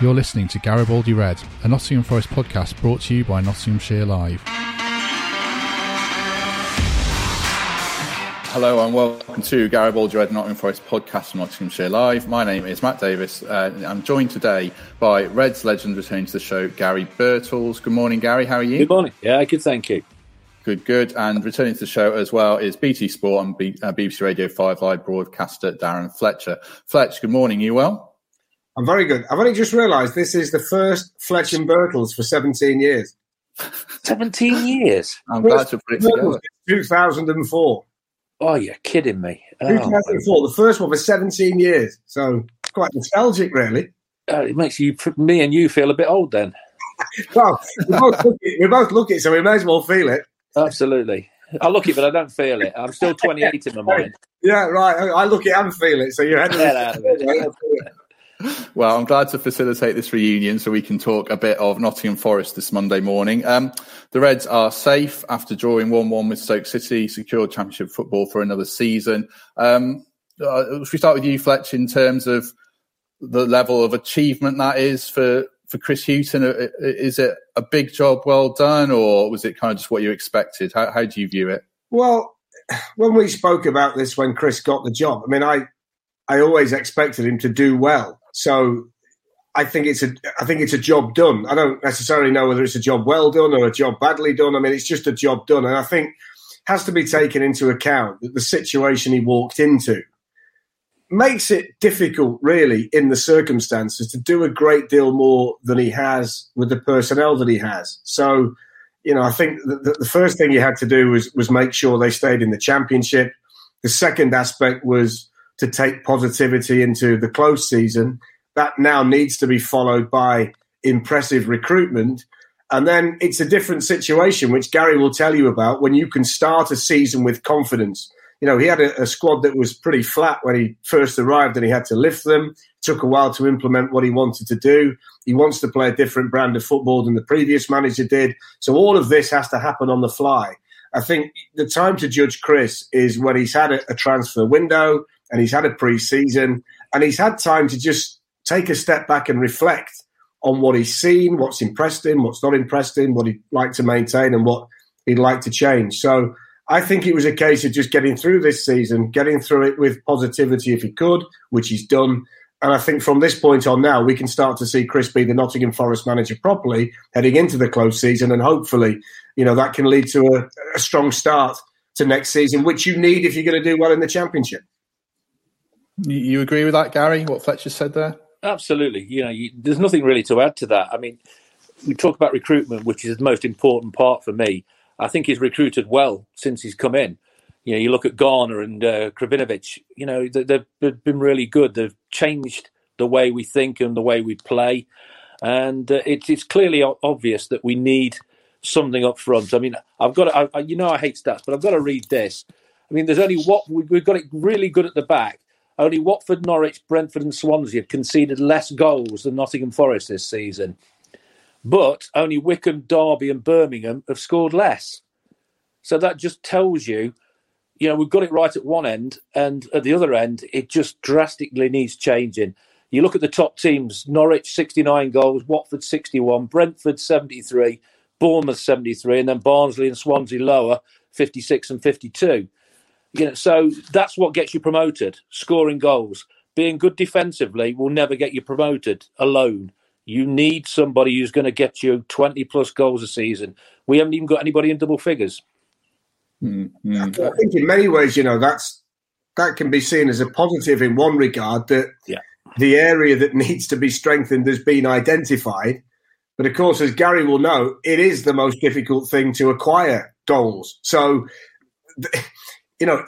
You're listening to Garibaldi Red, a Nottingham Forest podcast brought to you by Nottinghamshire Live. Hello and welcome to Garibaldi Red Nottingham Forest podcast from Nottinghamshire Live. My name is Matt Davies. Uh, I'm joined today by Reds legend returning to the show, Garry Birtles. Good morning, Garry. How are you? Good morning. Yeah, good. Thank you. Good, good. And returning to the show as well is BT Sport and B- uh, BBC Radio 5 Live broadcaster Darren Fletcher. Fletch, good morning. You well? I'm very good. I've only just realised this is the first Fletch and Birtles for 17 years. 17 years? I'm glad to put it together. 2004. Oh, you're kidding me. Oh, 2004, the first one for 17 years. So quite nostalgic, really. Uh, it makes you, me and you feel a bit old then. well, we both, look it, we both look it, so we may as well feel it. Absolutely. I look it, but I don't feel it. I'm still 28 in my mind. Yeah, right. I look it and feel it, so you're heading out of it. Well, I'm glad to facilitate this reunion so we can talk a bit of Nottingham Forest this Monday morning. Um, the Reds are safe after drawing 1 1 with Stoke City, secured Championship football for another season. Um, uh, should we start with you, Fletch, in terms of the level of achievement that is for, for Chris Hughton? Uh, is it a big job well done, or was it kind of just what you expected? How, how do you view it? Well, when we spoke about this when Chris got the job, I mean, I, I always expected him to do well. So I think it's a I think it's a job done. I don't necessarily know whether it's a job well done or a job badly done. I mean, it's just a job done, and I think has to be taken into account that the situation he walked into makes it difficult, really, in the circumstances, to do a great deal more than he has with the personnel that he has. So, you know, I think the, the first thing he had to do was was make sure they stayed in the championship. The second aspect was to take positivity into the close season. That now needs to be followed by impressive recruitment. And then it's a different situation, which Garry will tell you about, when you can start a season with confidence. You know, he had a, a squad that was pretty flat when he first arrived and he had to lift them. It took a while to implement what he wanted to do. He wants to play a different brand of football than the previous manager did. So all of this has to happen on the fly. I think the time to judge Chris is when he's had a, a transfer window, and he's had a pre-season and he's had time to just take a step back and reflect on what he's seen, what's impressed him, what's not impressed him, what he'd like to maintain, and what he'd like to change. So I think it was a case of just getting through this season, getting through it with positivity if he could, which he's done. And I think from this point on now, we can start to see Chris be the Nottingham Forest manager properly heading into the close season. And hopefully, you know, that can lead to a, a strong start to next season, which you need if you're going to do well in the Championship. You agree with that, Garry? What Fletcher said there? Absolutely. You know, you, there's nothing really to add to that. I mean, we talk about recruitment, which is the most important part for me. I think he's recruited well since he's come in. You know, you look at Garner and uh. You know, they've, they've been really good. They've changed the way we think and the way we play, and uh, it's it's clearly obvious that we need something up front. I mean, I've got to, I, you know I hate stats, but I've got to read this. I mean, there's only what we've got it really good at the back only Watford, Norwich, Brentford, and Swansea have conceded less goals than Nottingham Forest this season. But only Wycombe, Derby, and Birmingham have scored less. So that just tells you, you know, we've got it right at one end, and at the other end, it just drastically needs changing. You look at the top teams Norwich 69 goals, Watford 61, Brentford 73, Bournemouth 73, and then Barnsley and Swansea lower 56 and 52. You know, so that's what gets you promoted: scoring goals. Being good defensively will never get you promoted alone. You need somebody who's going to get you 20 plus goals a season. We haven't even got anybody in double figures. Mm-hmm. I think in many ways, you know, that's that can be seen as a positive in one regard that yeah. the area that needs to be strengthened has been identified. But of course, as Garry will know, it is the most difficult thing to acquire goals. So you know,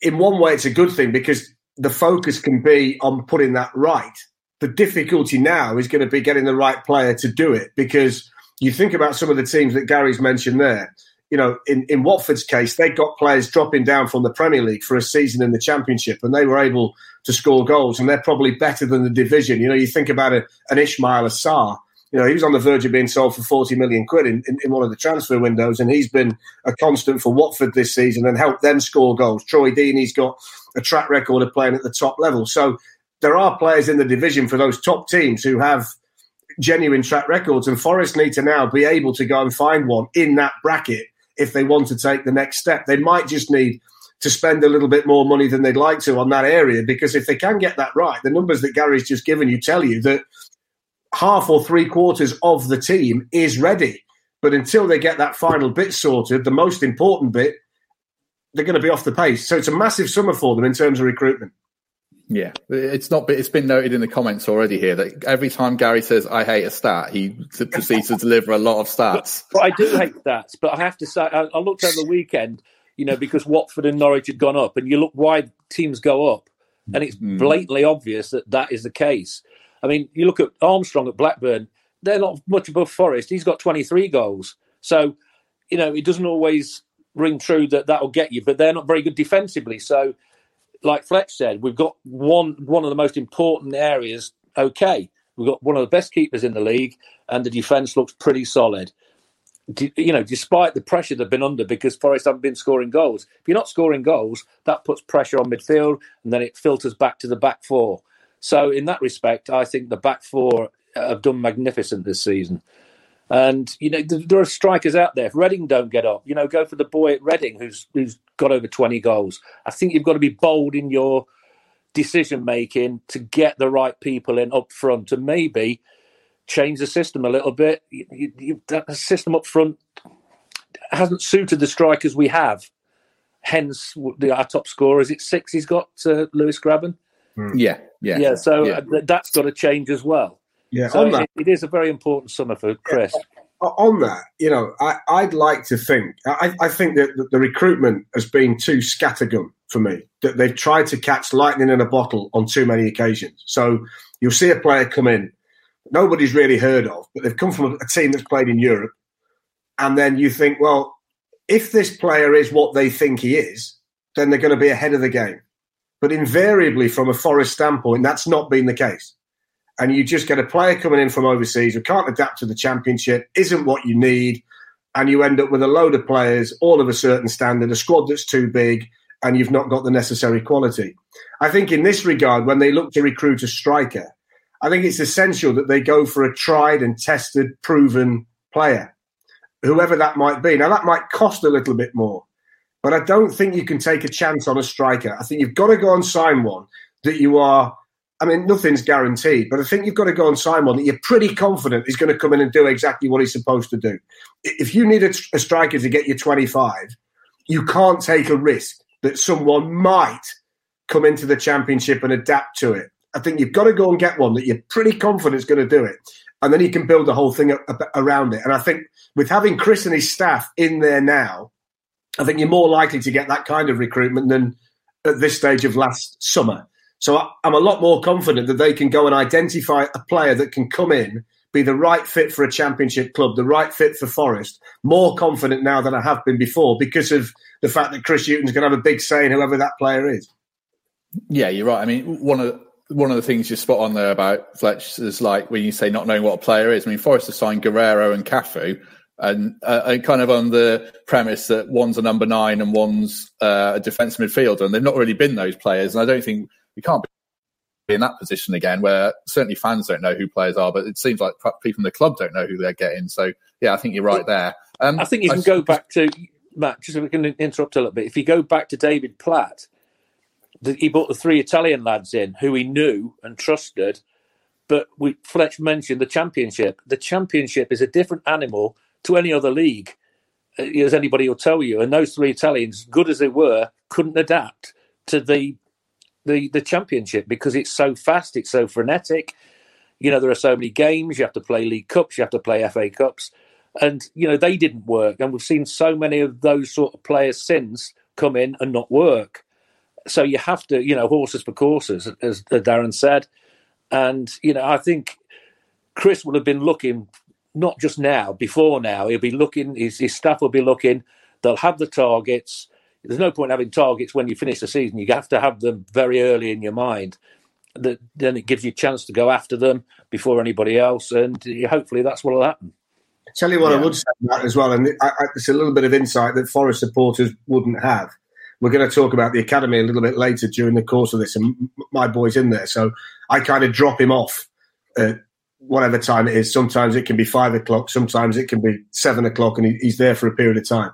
in one way, it's a good thing because the focus can be on putting that right. The difficulty now is going to be getting the right player to do it because you think about some of the teams that Garry's mentioned there. You know, in, in Watford's case, they got players dropping down from the Premier League for a season in the Championship and they were able to score goals and they're probably better than the division. You know, you think about a, an Ismaila Sarr you know, he was on the verge of being sold for 40 million quid in, in, in, one of the transfer windows, and he's been a constant for Watford this season and helped them score goals. Troy Deeney's got a track record of playing at the top level. So there are players in the division for those top teams who have genuine track records, and Forest need to now be able to go and find one in that bracket if they want to take the next step. They might just need to spend a little bit more money than they'd like to on that area because if they can get that right, the numbers that Garry's just given you tell you that half or three quarters of the team is ready. But until they get that final bit sorted, the most important bit, they're going to be off the pace. So it's a massive summer for them in terms of recruitment. Yeah, it's not. It's been noted in the comments already here that every time Garry says "I hate a stat," he proceeds to deliver a lot of stats. But, but I do hate stats. But I have to say, I, I looked over the weekend, you know, because Watford and Norwich had gone up, and you look why teams go up, and it's hmm. blatantly mm. obvious that that is the case. I mean, you look at Armstrong at Blackburn; they're not much above Forest. He's got twenty three goals, so you know it doesn't always ring true that that will get you, but they're not very good defensively. So like Fletch said, we've got one one of the most important areas. Okay, we've got one of the best keepers in the league, and the defence looks pretty solid. You know, despite the pressure they've been under, because Forest haven't been scoring goals. If you're not scoring goals, that puts pressure on midfield, and then it filters back to the back four. So, in that respect, I think the back four have done magnificent this season. And you know there are strikers out there. If Reading don't get up, you know, go for the boy at Reading who's who's got over twenty goals. I think you've got to be bold in your decision making to get the right people in up front and maybe change the system a little bit. You, you, you, that system up front hasn't suited the strikers we have. Hence, the, our top scorer is it six? He's got uh, Lewis Grabban. Mm. Yeah, yeah, yeah. So yeah. Uh, that's got to change as well. Yeah, so it, it is a very important summer for Chris. Yeah, on that, you know, I, would like to think, I, I think that the, the recruitment has been too scattergun for me, that they've tried to catch lightning in a bottle on too many occasions. So you'll see a player come in, nobody's really heard of, but they've come from a team that's played in Europe. And then you think, well, if this player is what they think he is, then they're going to be ahead of the game. But invariably, from a Forest standpoint, that's not been the case and you just get a player coming in from overseas who can't adapt to the championship, isn't what you need, and you end up with a load of players, all of a certain standard, a squad that's too big, and you've not got the necessary quality. I think in this regard, when they look to recruit a striker, I think it's essential that they go for a tried and tested, proven player, whoever that might be. Now, that might cost a little bit more, but I don't think you can take a chance on a striker. I think you've got to go and sign one that you are I mean, nothing's guaranteed, but I think you've got to go and sign one that you're pretty confident is going to come in and do exactly what he's supposed to do. If you need a, a striker to get you 25, you can't take a risk that someone might come into the championship and adapt to it. I think you've got to go and get one that you're pretty confident is going to do it. And then you can build the whole thing around it. And I think with having Chris and his staff in there now, I think you're more likely to get that kind of recruitment than at this stage of last summer. So I'm a lot more confident that they can go and identify a player that can come in, be the right fit for a championship club, the right fit for Forest. More confident now than I have been before because of the fact that Chris Hughton's going to have a big say in whoever that player is. Yeah, you're right. I mean, one of one of the things you spot on there about Fletch is like when you say not knowing what a player is. I mean, Forest have signed Guerrero and Cafu, and, uh, and kind of on the premise that one's a number nine and one's uh, a defensive midfielder, and they've not really been those players. And I don't think we can't be in that position again where certainly fans don't know who players are, but it seems like people in the club don't know who they're getting. So yeah, I think you're right there. Um, I think you can I, go back to Matt. Just so we can interrupt a little bit. If you go back to David Platt, the, he brought the three Italian lads in who he knew and trusted. But we, Fletch mentioned the championship. The championship is a different animal to any other league, uh, as anybody will tell you. And those three Italians, good as they were, couldn't adapt to the the the championship because it's so fast, it's so frenetic. You know, there are so many games. You have to play League Cups, you have to play FA Cups, and you know they didn't work. And we've seen so many of those sort of players since come in and not work. So you have to, you know, horses for courses, as Darren said. And you know, I think Chris would have been looking not just now, before now. He'll be looking. His, his staff will be looking. They'll have the targets there's no point having targets when you finish the season. You have to have them very early in your mind. That then it gives you a chance to go after them before anybody else, and eh, hopefully that's what will happen. Tell you what, yeah. I would say that as well, and I, I, it's a little bit of insight that Forest supporters wouldn't have. we're going to talk about the academy a little bit later during the course of this, and my boy's in there, so I kind of drop him off at whatever time it is. Sometimes it can be five o'clock, sometimes it can be seven o'clock, and he's there for a period of time.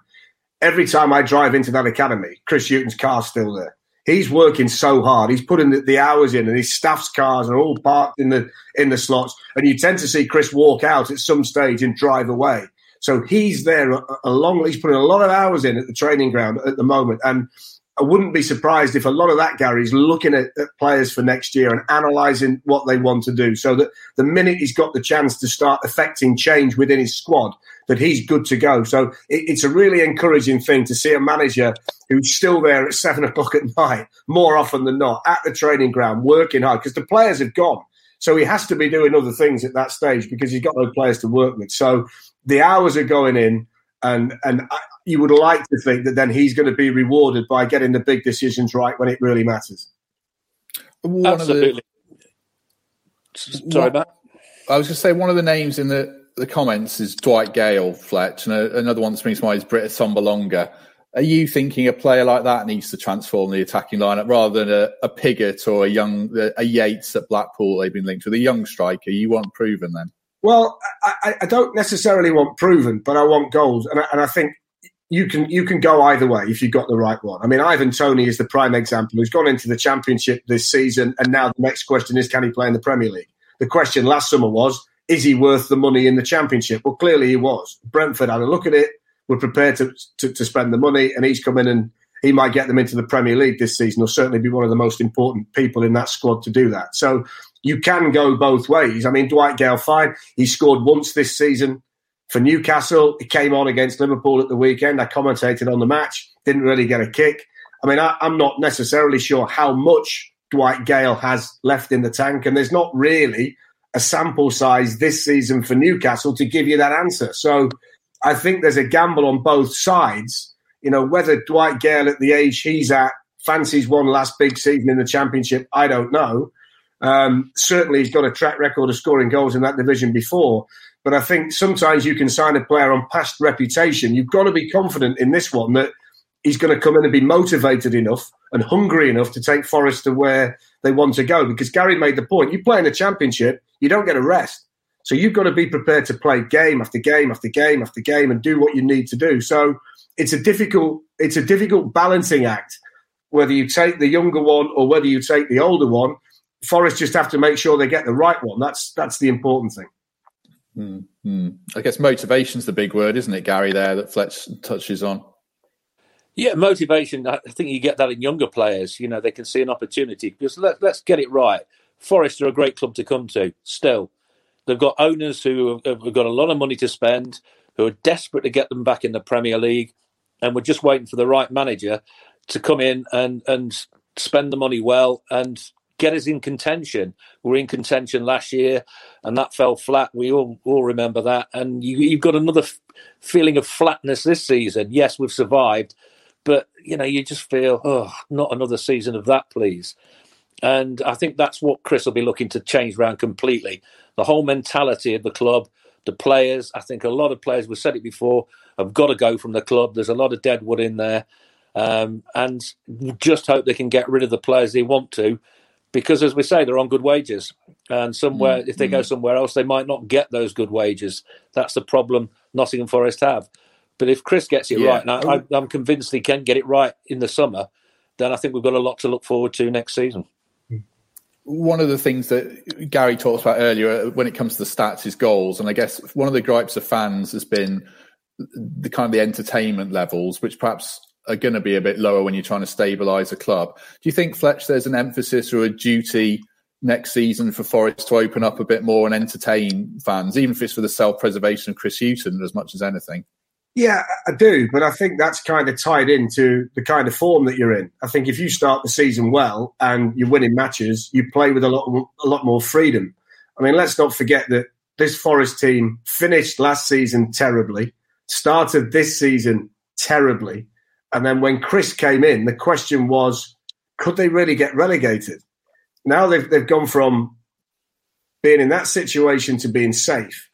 Every time I drive into that academy, Chris Hughton's car's still there. He's working so hard. He's putting the, the, hours in, and his staff's cars are all parked in the in the slots. And you tend to see Chris walk out at some stage and drive away. So he's there uh, uh, along. He's putting a lot of hours in at the training ground at the moment, and I wouldn't be surprised if a lot of that Gary's looking at, at, players for next year and analysing what they want to do, so that the minute he's got the chance to start affecting change within his squad, that he's good to go. So it, it's a really encouraging thing to see a manager who's still there at seven o'clock at night, more often than not, at the training ground, working hard because the players have gone. So he has to be doing other things at that stage because he's got no players to work with. So the hours are going in, and and you would like to think that then he's going to be rewarded by getting the big decisions right when it really matters. One Absolutely. The, Sorry, Matt. I was going to say one of the names in the, the comments is Dwight Gayle, Fletch, and a, another one that springs to mind is Britt Assombalonga. Are you thinking a player like that needs to transform the attacking lineup rather than a, a Pigott or a young a Yates at Blackpool they've been linked with a young striker? You want proven then? Well, I, I don't necessarily want proven, but I want goals, and I, and I think you can you can go either way if you've got the right one. I mean, Ivan Toney is the prime example who's gone into the championship this season, and now the next question is, can he play in the Premier League? The question last summer was, is he worth the money in the championship? Well, clearly he was. Brentford had a look at it were prepared to, to, to spend the money, and he's come in and he might get them into the Premier League this season, or certainly be one of the most important people in that squad to do that. So you can go both ways. I mean, Dwight Gayle, fine. He scored once this season for Newcastle. He came on against Liverpool at the weekend. I commentated on the match, didn't really get a kick. I mean, I, am not necessarily sure how much Dwight Gayle has left in the tank, and there's not really a sample size this season for Newcastle to give you that answer. So I think there's a gamble on both sides. You know, whether Dwight Gayle at the age he's at fancies one last big season in the championship, I don't know. Um, certainly, he's got a track record of scoring goals in that division before. But I think sometimes you can sign a player on past reputation. You've got to be confident in this one that he's going to come in and be motivated enough and hungry enough to take Forest to where they want to go. Because Garry made the point: you play in the championship, you don't get a rest. So you've got to be prepared to play game after game after game after game and do what you need to do. So it's a difficult it's a difficult balancing act whether you take the younger one or whether you take the older one. Forest just have to make sure they get the right one. That's that's the important thing. Mm-hmm. I guess motivation's the big word, isn't it, Garry? There that Fletch touches on. Yeah, motivation. I think you get that in younger players. You know, they can see an opportunity because let, let's get it right. Forest are a great club to come to. Still, They've got owners who have got a lot of money to spend, who are desperate to get them back in the Premier League, and we're just waiting for the right manager to come in and and spend the money well and get us in contention. We were in contention last year, and that fell flat. We all all remember that. And you, have got another f- feeling of flatness this season. Yes, we've survived, but you know you just feel, oh, not another season of that, please. And I think that's what Chris will be looking to change around completely the whole mentality of the club, the players. I think a lot of players, we've said it before, have got to go from the club. There's a lot of deadwood in there. Um, and just hope they can get rid of the players they want to, because as we say, they're on good wages. And somewhere, mm, if they mm. go somewhere else, they might not get those good wages. That's the problem Nottingham Forest have. But if Chris gets it yeah. right, and I, I'm convinced he can get it right in the summer, then I think we've got a lot to look forward to next season one of the things that Garry talked about earlier when it comes to the stats is goals. And I guess one of the gripes of fans has been the kind of the entertainment levels, which perhaps are going to be a bit lower when you're trying to stabilise a club. Do you think, Fletch, there's an emphasis or a duty next season for Forest to open up a bit more and entertain fans, even if it's for the self preservation of Chris Hughton as much as anything? Yeah, I do, but I think that's kind of tied into the kind of form that you're in. I think if you start the season well and you're winning matches, you play with a lot, a lot more freedom. I mean, let's not forget that this Forest team finished last season terribly, started this season terribly, and then when Chris came in, the question was, could they really get relegated? Now they've they've gone from being in that situation to being safe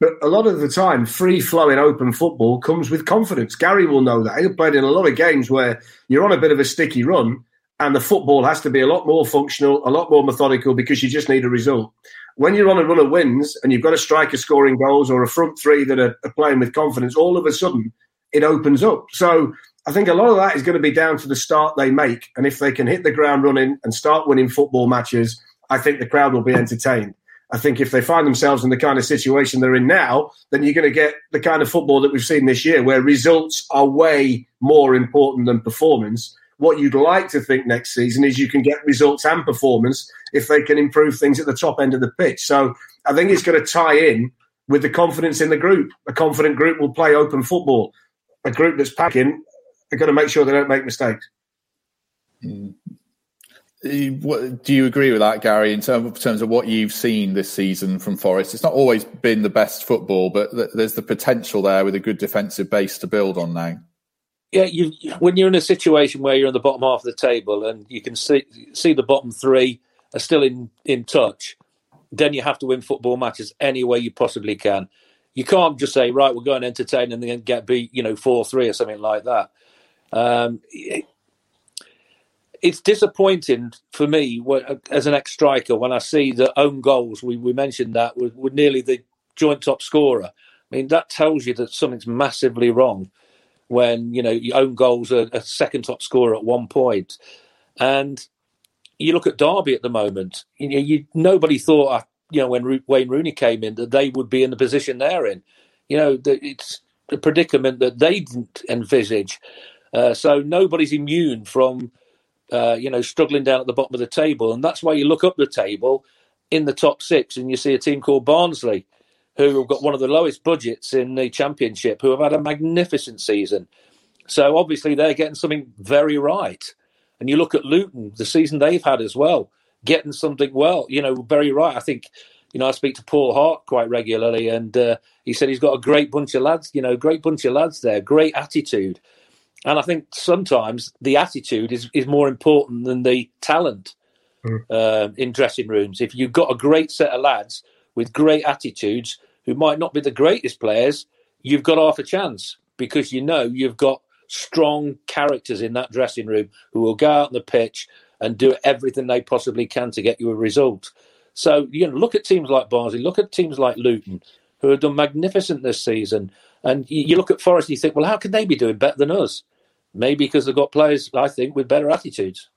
But a lot of the time, free flowing open football comes with confidence. Garry will know that. He's played in a lot of games where you're on a bit of a sticky run and the football has to be a lot more functional, a lot more methodical because you just need a result. When you're on a run of wins and you've got a striker scoring goals or a front three that are, are playing with confidence, all of a sudden it opens up. So I think a lot of that is going to be down to the start they make. And if they can hit the ground running and start winning football matches, I think the crowd will be entertained. I think if they find themselves in the kind of situation they're in now, then you're going to get the kind of football that we've seen this year, where results are way more important than performance. What you'd like to think next season is you can get results and performance if they can improve things at the top end of the pitch. So I think it's going to tie in with the confidence in the group. A confident group will play open football. A group that's packing are going to make sure they don't make mistakes. Mm. Do you agree with that, Garry? In terms of what you've seen this season from Forest, it's not always been the best football, but there's the potential there with a good defensive base to build on now. Yeah, you, when you're in a situation where you're in the bottom half of the table and you can see see the bottom three are still in in touch, then you have to win football matches any way you possibly can. You can't just say, right, we're going to entertain and then get beat, you know, four three or something like that. Um, it's disappointing for me as an ex striker when I see the own goals. We, we mentioned that were, nearly the joint top scorer. I mean, that tells you that something's massively wrong when you know your own goals are a second top scorer at one point. And you look at Derby at the moment. You know, you, nobody thought, you know, when Wayne Rooney came in, that they would be in the position they're in. You know, it's a predicament that they didn't envisage. Uh, so nobody's immune from uh, you know, struggling down at the bottom of the table. And that's why you look up the table in the top six and you see a team called Barnsley, who have got one of the lowest budgets in the championship, who have had a magnificent season. So obviously they're getting something very right. And you look at Luton, the season they've had as well, getting something well, you know, very right. I think, you know, I speak to Paul Hart quite regularly, and uh, he said he's got a great bunch of lads, you know, great bunch of lads there, great attitude. And I think sometimes the attitude is, is more important than the talent mm. uh, in dressing rooms. If you've got a great set of lads with great attitudes who might not be the greatest players, you've got half a chance because you know you've got strong characters in that dressing room who will go out on the pitch and do everything they possibly can to get you a result. So, you know, look at teams like Barnsley, look at teams like Luton, mm. who have done magnificent this season. And you, you look at Forest and you think, well, how can they be doing better than us? Maybe because they've got players, I think, with better attitudes.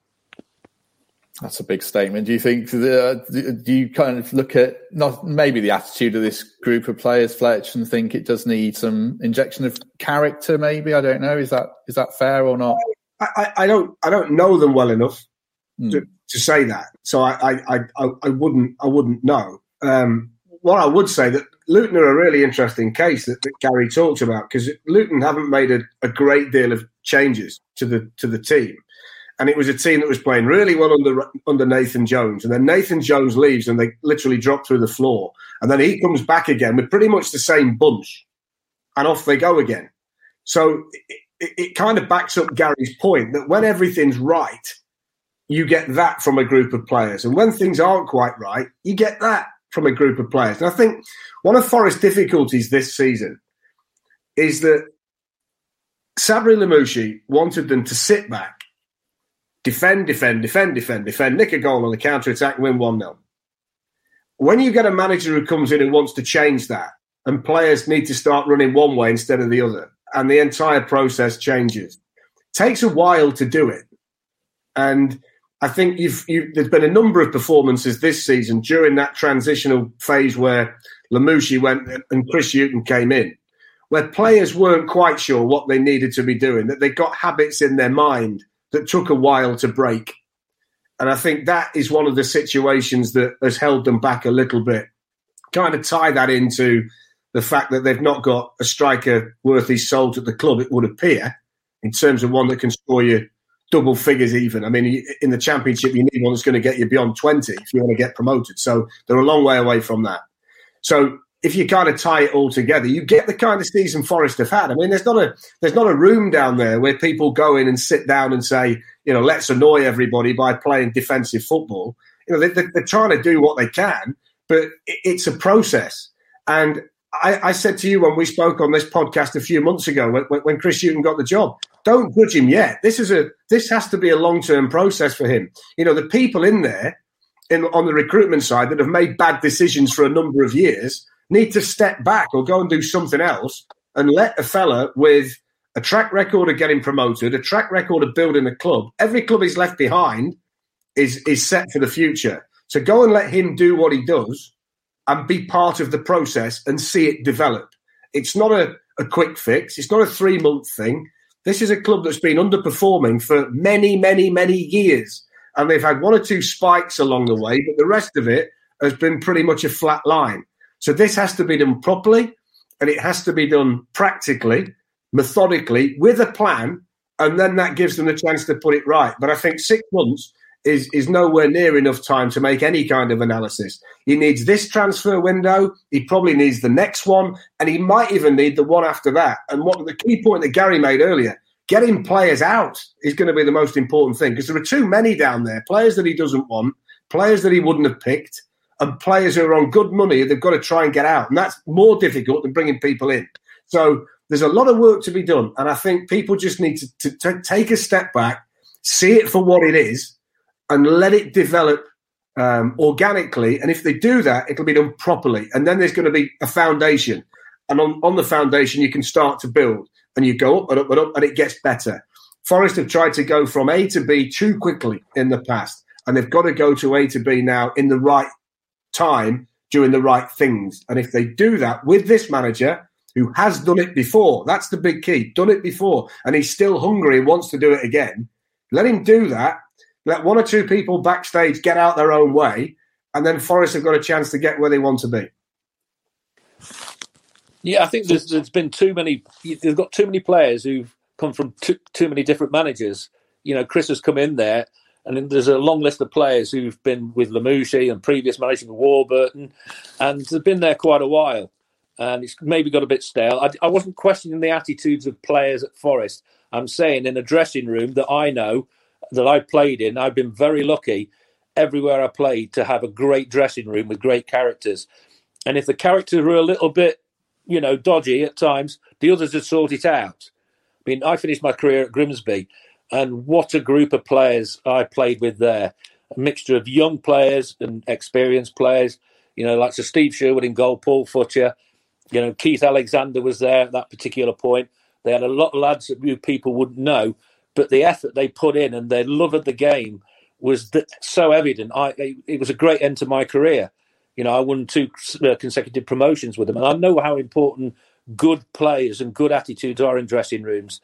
That's a big statement. Do you think the, uh, do you kind of look at not maybe the attitude of this group of players, Fletch, and think it does need some injection of character? Maybe I don't know. Is that is that fair or not? I, I don't I don't know them well enough mm. to, to say that, so I, I I, I wouldn't I wouldn't know. Um, what I would say that Luton are a really interesting case that, that Garry talked about because Luton haven't made a, a, great deal of changes to the to the team, and it was a team that was playing really well under under Nathan Jones, and then Nathan Jones leaves and they literally drop through the floor, and then he comes back again with pretty much the same bunch, and off they go again. So it, it, it kind of backs up Garry's point that when everything's right, you get that from a group of players, and when things aren't quite right, you get that from a group of players. And I think one of Forest's difficulties this season is that Sabri Lamouchi wanted them to sit back, defend, defend, defend, defend, defend, nick a goal on the counter attack, win 1 0. When you get a manager who comes in and wants to change that, and players need to start running one way instead of the other, and the entire process changes, it takes a while to do it. And I think you've, you, there's been a number of performances this season during that transitional phase where Lamouchi went and Chris Hughton came in, where players weren't quite sure what they needed to be doing, that they got habits in their mind that took a while to break. And I think that is one of the situations that has held them back a little bit. Kind of tie that into the fact that they've not got a striker worth his salt at the club, it would appear, in terms of one that can score you double figures even. I mean, in the championship, you need one that's going to get you beyond 20 if you want to get promoted. So they're a long way away from that. So if you kind of tie it all together, you get the kind of season Forest have had. I mean, there's not a there's not a room down there where people go in and sit down and say, you know, let's annoy everybody by playing defensive football. You know, they, are trying to do what they can, but it's a process. And I, I, said to you when we spoke on this podcast a few months ago, when, when Chris Hughton got the job, don't judge him yet. This is a this has to be a long term process for him. You know, the people in there in, on the recruitment side that have made bad decisions for a number of years need to step back or go and do something else and let a fella with a track record of getting promoted, a track record of building a club. Every club he's left behind is is set for the future. So go and let him do what he does and be part of the process and see it develop. It's not a, a quick fix. It's not a three month thing. This is a club that's been underperforming for many, many, many years. And they've had one or two spikes along the way, but the rest of it has been pretty much a flat line. So this has to be done properly and it has to be done practically, methodically, with a plan. And then that gives them the chance to put it right. But I think six months is, is nowhere near enough time to make any kind of analysis. He needs this transfer window. He probably needs the next one, and he might even need the one after that. And what the key point that Garry made earlier, getting players out is going to be the most important thing because there are too many down there. Players that he doesn't want, players that he wouldn't have picked, and players who are on good money. They've got to try and get out, and that's more difficult than bringing people in. So there's a lot of work to be done, and I think people just need to, to, to take a step back, see it for what it is and let it develop um, organically. And if they do that, it'll be done properly. And then there's going to be a foundation. And on, on the foundation, you can start to build and you go up and up and up and it gets better. Forest have tried to go from A to B too quickly in the past. And they've got to go to A to B now in the right time, doing the right things. And if they do that with this manager, who has done it before, that's the big key, done it before, and he's still hungry and wants to do it again, let him do that let one or two people backstage get out their own way, and then Forest have got a chance to get where they want to be. Yeah, I think there's, there's been too many. They've got too many players who've come from too, too many different managers. You know, Chris has come in there, and there's a long list of players who've been with Lamouchi and previous managing with Warburton, and they've been there quite a while. And it's maybe got a bit stale. I, I wasn't questioning the attitudes of players at Forest. I'm saying in a dressing room that I know that I played in, I've been very lucky everywhere I played to have a great dressing room with great characters. And if the characters were a little bit, you know, dodgy at times, the others would sort it out. I mean, I finished my career at Grimsby, and what a group of players I played with there. A mixture of young players and experienced players, you know, like Sir Steve Sherwood in goal, Paul Futcher, you know, Keith Alexander was there at that particular point. They had a lot of lads that you people wouldn't know, but the effort they put in and their love of the game was so evident. I it was a great end to my career. You know, I won two uh, consecutive promotions with them, and I know how important good players and good attitudes are in dressing rooms.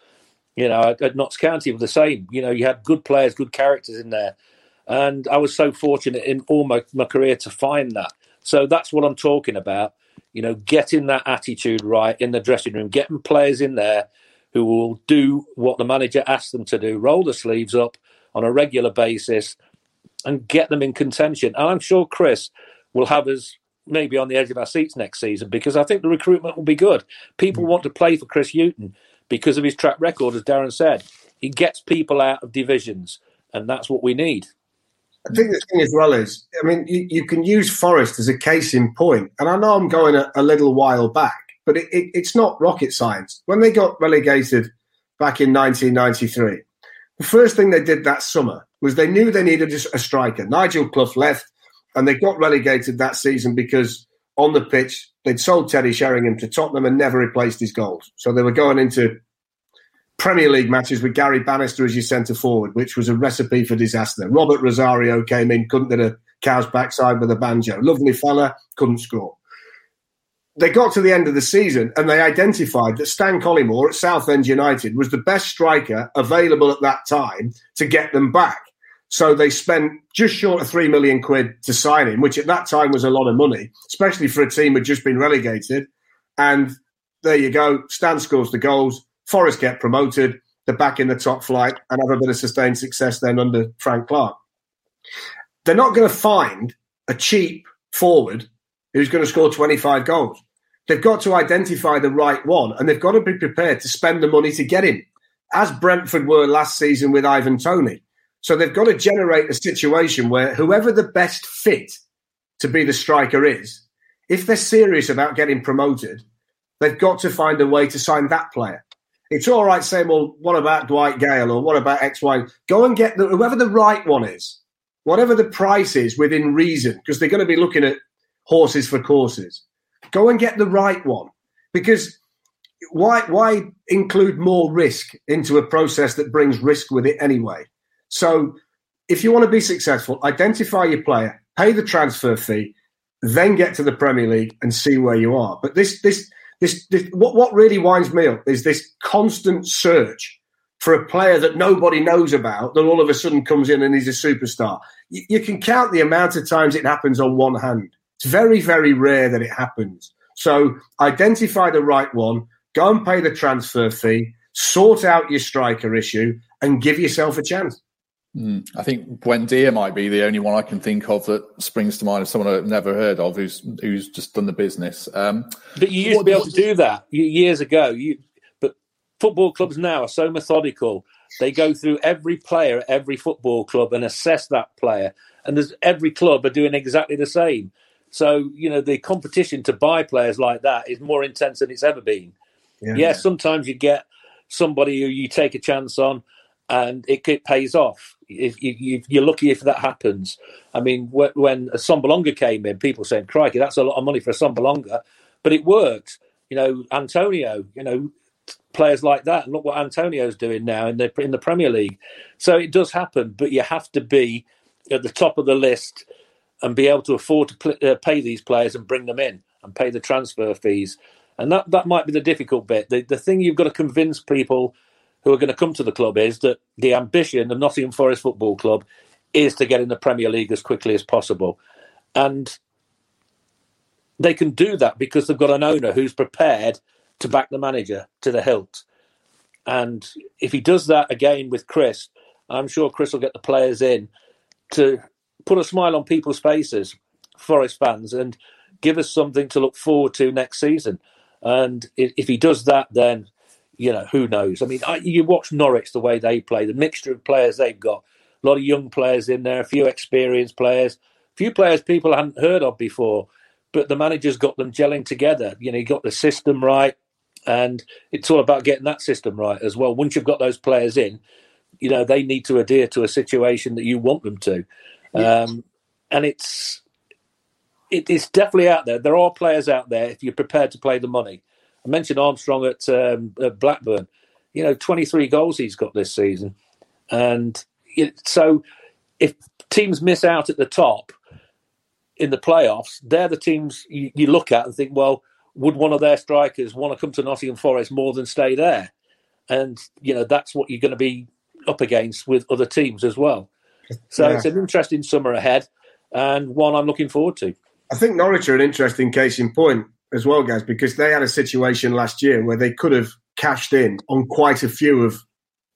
You know, at, Notts County were the same. You know, you had good players, good characters in there, and I was so fortunate in all my, my career to find that. So that's what I'm talking about. You know, getting that attitude right in the dressing room, getting players in there who will do what the manager asks them to do, roll the sleeves up on a regular basis and get them in contention. And I'm sure Chris will have us maybe on the edge of our seats next season because I think the recruitment will be good. People mm. want to play for Chris Hughton because of his track record, as Darren said. He gets people out of divisions, and that's what we need. I think the thing as well is, I mean, you, you can use Forest as a case in point. point, and I know I'm going a, a little while back, but it, it, it's not rocket science. When they got relegated back in 1993, the first thing they did that summer was they knew they needed a striker. Nigel Clough left, and they got relegated that season because on the pitch they'd sold Teddy Sheringham to Tottenham and never replaced his goals. So they were going into Premier League matches with Gary Bannister as your centre forward, which was a recipe for disaster. Robert Rosario came in, couldn't get a cow's backside with a banjo. Lovely fella, couldn't score they got to the end of the season and they identified that Stan Collymore at Southend United was the best striker available at that time to get them back. So they spent just short of three million quid to sign him, which at that time was a lot of money, especially for a team had just been relegated. And there you go. Stan scores the goals. Forest get promoted. They're back in the top flight and have a bit of sustained success then under Frank Clark. They're not going to find a cheap forward who's going to score 25 goals. They've got to identify the right one and they've got to be prepared to spend the money to get him, as Brentford were last season with Ivan Toney. So they've got to generate a situation where whoever the best fit to be the striker is, if they're serious about getting promoted, they've got to find a way to sign that player. It's all right saying, well, what about Dwight Gayle or what about X, Y? Go and get the, whoever the right one is, whatever the price is within reason, because they're going to be looking at horses for courses. Go and get the right one because why why include more risk into a process that brings risk with it anyway? So if you want to be successful, identify your player, pay the transfer fee, then get to the Premier League and see where you are. But this this this, this what what really winds me up is this constant search for a player that nobody knows about that all of a sudden comes in and he's a superstar. You, you can count the amount of times it happens on one hand. It's very very rare that it happens. So identify the right one, go and pay the transfer fee, sort out your striker issue, and give yourself a chance. Mm, I think Buendia might be the only one I can think of that springs to mind of someone I've never heard of who's who's just done the business. Um, but you used to be able to do that years ago. You, but football clubs now are so methodical. They go through every player at every football club and assess that player. And there's every club are doing exactly the same. So you know the competition to buy players like that is more intense than it's ever been. Yeah, yeah sometimes you get somebody who you take a chance on and it, it pays off. If you, are lucky if that happens. I mean, when Assombalonga came in, people saying, "Crikey, that's a lot of money for Assombalonga," but it worked. You know, Antonio. You know, players like that. And look what Antonio's doing now in the in the Premier League. So it does happen, but you have to be at the top of the list and be able to afford to pl- uh, pay these players and bring them in and pay the transfer fees. And that, that might be the difficult bit. The, the thing you've got to convince people who are going to come to the club is that the ambition of Nottingham Forest Football Club is to get in the Premier League as quickly as possible. And they can do that because they've got an owner who's prepared to back the manager to the hilt. And if he does that again with Chris, I'm sure Chris will get the players in to put a smile on people's faces, Forest fans, and give us something to look forward to next season. And if he does that, then you know, who knows? I mean, I, you watch Norwich the way they play, the mixture of players they've got. A lot of young players in there, a few experienced players, a few players people hadn't heard of before, but the manager's got them gelling together. You know, he got the system right, and it's all about getting that system right as well. Once you've got those players in, you know, they need to adhere to a situation that you want them to. Um, and it's it, it's definitely out there. There are players out there if you're prepared to play the money. I mentioned Armstrong at, um, at Blackburn. You know, 23 goals he's got this season. And it, so if teams miss out at the top in the playoffs, they're the teams you, you, look at and think, well, would one of their strikers want to come to Nottingham Forest more than stay there? And, you know, that's what you're going to be up against with other teams as well. So yeah. it's an interesting summer ahead and one I'm looking forward to. I think Norwich are an interesting case in point as well, guys, because they had a situation last year where they could have cashed in on quite a few of,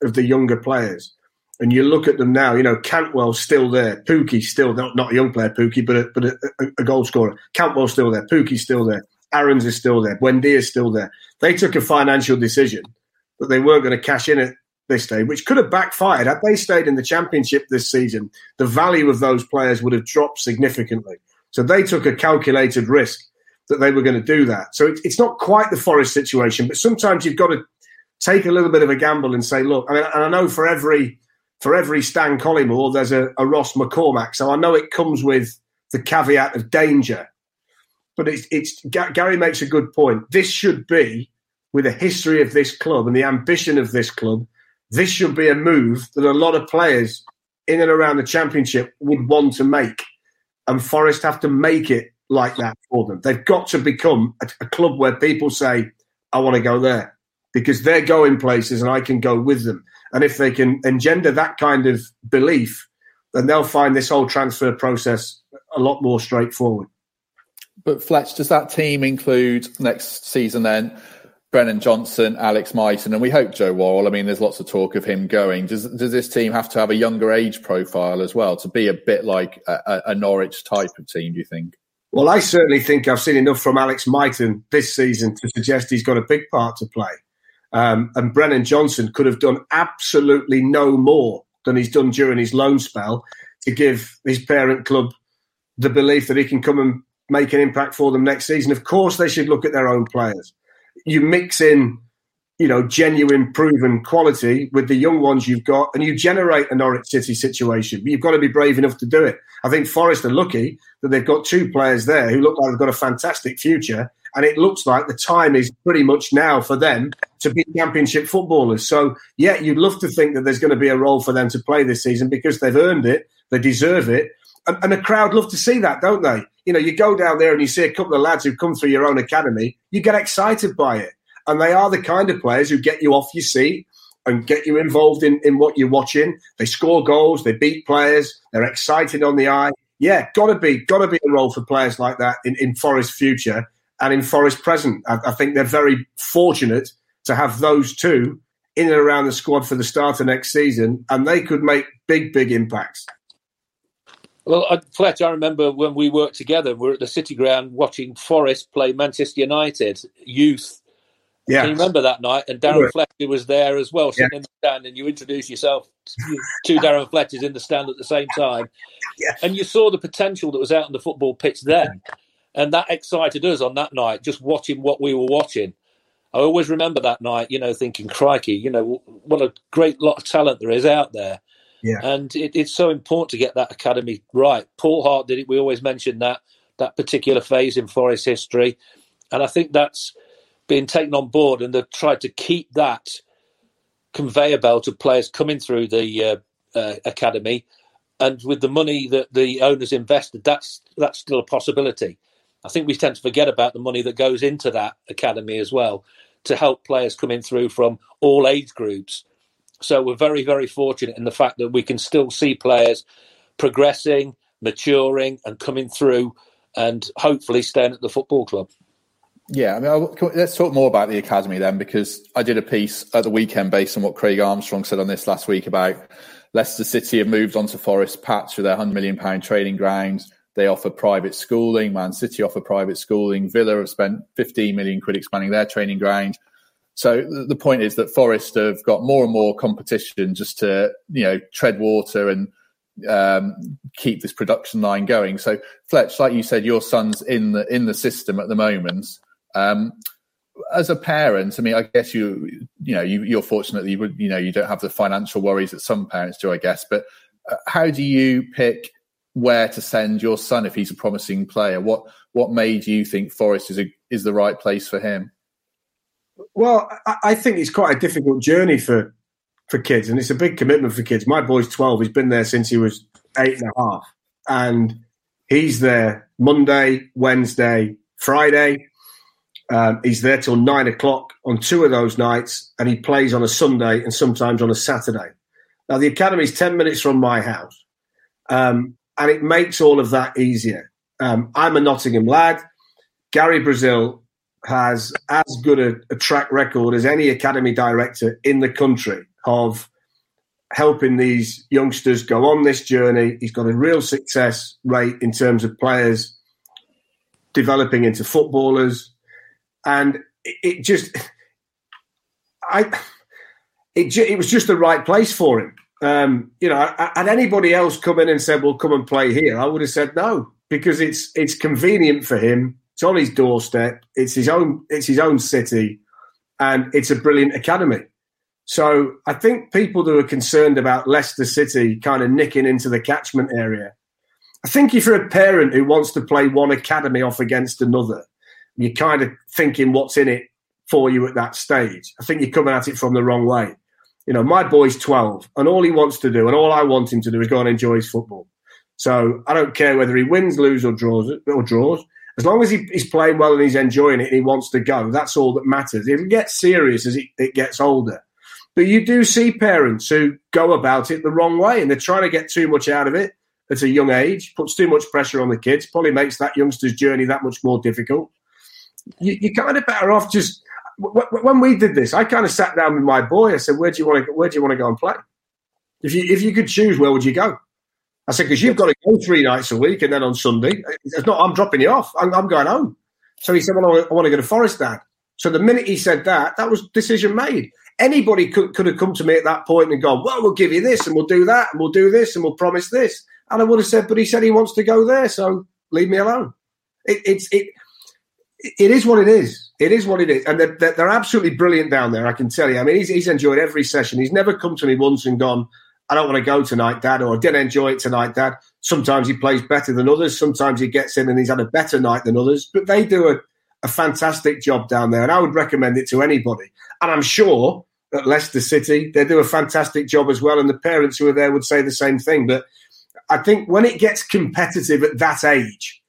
of the younger players. And you look at them now, you know, Cantwell's still there. Pukki's still, not, not a young player, Pukki, but, a, but a, a, a goal scorer. Cantwell's still there. Pukki's still there. Aarons is still there. Buendia's still there. They took a financial decision that they weren't going to cash in at this stage, which could have backfired. Had they stayed in the championship this season, the value of those players would have dropped significantly. So they took a calculated risk that they were going to do that. So it's not quite the Forest situation, but sometimes you've got to take a little bit of a gamble and say, look, I mean, and I know for every for every Stan Collymore, there's a, a Ross McCormack. So I know it comes with the caveat of danger. But it's, it's Garry makes a good point. This should be, with the history of this club and the ambition of this club, this should be a move that a lot of players in and around the championship would want to make. And Forest have to make it like that for them. They've got to become a, a club where people say, I want to go there because they're going places and I can go with them. And if they can engender that kind of belief, then they'll find this whole transfer process a lot more straightforward. But Fletch, does that team include next season then Brennan Johnson, Alex Mighten, and we hope Joe Worrall. I mean, there's lots of talk of him going. Does does this team have to have a younger age profile as well to be a bit like a, a Norwich type of team? Do you think? Well, I certainly think I've seen enough from Alex Mighten this season to suggest he's got a big part to play. Um, and Brennan Johnson could have done absolutely no more than he's done during his loan spell to give his parent club the belief that he can come and make an impact for them next season, of course they should look at their own players. You mix in, you know, genuine, proven quality with the young ones you've got, and you generate a Norwich City situation. But you've got to be brave enough to do it. I think Forest are lucky that they've got two players there who look like they've got a fantastic future, and it looks like the time is pretty much now for them to be championship footballers. So, yeah, you'd love to think that there's going to be a role for them to play this season because they've earned it, they deserve it, and, and the crowd love to see that, don't they? You know, you go down there and you see a couple of lads who've come through your own academy, you get excited by it. And they are the kind of players who get you off your seat and get you involved in, in what you're watching. They score goals, they beat players, they're excited on the eye. Yeah, gotta be gotta be a role for players like that in, in Forest future and in Forest present. I, I think they're very fortunate to have those two in and around the squad for the start of next season, and they could make big, big impacts. Well, uh, Fletch, I remember when we worked together, we were at the City Ground watching Forest play Manchester United youth. Yeah. Can you remember that night? And Darren sure. Fletcher was there as well, sitting yeah. in the stand, and you introduced yourself to Darren Fletcher's in the stand at the same time. Yeah. And you saw the potential that was out on the football pitch then. And that excited us on that night, just watching what we were watching. I always remember that night, you know, thinking, crikey, you know, what a great lot of talent there is out there. Yeah. And it, it's so important to get that academy right. Paul Hart did it. We always mention that that particular phase in Forest history, and I think that's been taken on board, and they've tried to keep that conveyor belt of players coming through the uh, uh, academy, and with the money that the owners invested, that's that's still a possibility. I think we tend to forget about the money that goes into that academy as well to help players coming through from all age groups. So we're very, very fortunate in the fact that we can still see players progressing, maturing, and coming through, and hopefully staying at the football club. Yeah, I mean, I'll, let's talk more about the academy then, because I did a piece at the weekend based on what Craig Armstrong said on this last week about Leicester City have moved on to Forest Patch with their hundred million pound training grounds. They offer private schooling. Man City offer private schooling. Villa have spent 15 million quid expanding their training ground. So the point is that Forest have got more and more competition just to you know tread water and um, keep this production line going. So Fletch, like you said, your son's in the in the system at the moment. Um, as a parent, I mean, I guess you you know you, you're fortunate that you you know you don't have the financial worries that some parents do, I guess. But uh, how do you pick where to send your son if he's a promising player? What what made you think Forest is a, is the right place for him? Well, I think it's quite a difficult journey for for kids, and it's a big commitment for kids. My boy's twelve; he's been there since he was eight and a half, and he's there Monday, Wednesday, Friday. Um, he's there till nine o'clock on two of those nights, and he plays on a Sunday and sometimes on a Saturday. Now, the academy's ten minutes from my house, um, and it makes all of that easier. Um, I'm a Nottingham lad. Gary Brazil has as good a, a, track record as any academy director in the country of helping these youngsters go on this journey. He's got a real success rate in terms of players developing into footballers, and it, just, I, it, it was just the right place for him. Um, you know, had anybody else come in and said, "Well, come and play here," I would have said no because it's it's convenient for him it's on his doorstep. It's his own. It's his own city, and it's a brilliant academy. So I think people who are concerned about Leicester City kind of nicking into the catchment area. I think if you're a parent who wants to play one academy off against another, you're kind of thinking what's in it for you at that stage. I think you're coming at it from the wrong way. You know, my boy's 12, and all he wants to do, and all I want him to do, is go and enjoy his football. So I don't care whether he wins, loses, or draws. Or draws as long as he, he's playing well and he's enjoying it and he wants to go, that's all that matters. It gets serious as it, it gets older. But you do see parents who go about it the wrong way and they're trying to get too much out of it at a young age, puts too much pressure on the kids, probably makes that youngster's journey that much more difficult. You, you're kind of better off just. When we did this, I kind of sat down with my boy. I said, "Where do you want to? Where do you want to go and play? If you if you could choose, where would you go?" I said, because you've got to go three nights a week and then on Sunday. It's not, I'm dropping you off. I'm, I'm going home. So he said, well, I want to go to Forest, Dad. So the minute he said that, that was decision made. Anybody could, could have come to me at that point and gone, well, we'll give you this and we'll do that and we'll do this and we'll promise this. And I would have said, but he said he wants to go there. So leave me alone. It, it's it. It is what it is. It is what it is, and they're, they're absolutely brilliant down there. I can tell you. I mean, he's, he's enjoyed every session. He's never come to me once and gone, "I don't want to go tonight, Dad," or "I didn't enjoy it tonight, Dad." Sometimes he plays better than others. Sometimes he gets in and he's had a better night than others. But they do a, a fantastic job down there, and I would recommend it to anybody. And I'm sure at Leicester City they do a fantastic job as well, and the parents who are there would say the same thing. But I think when it gets competitive at that age,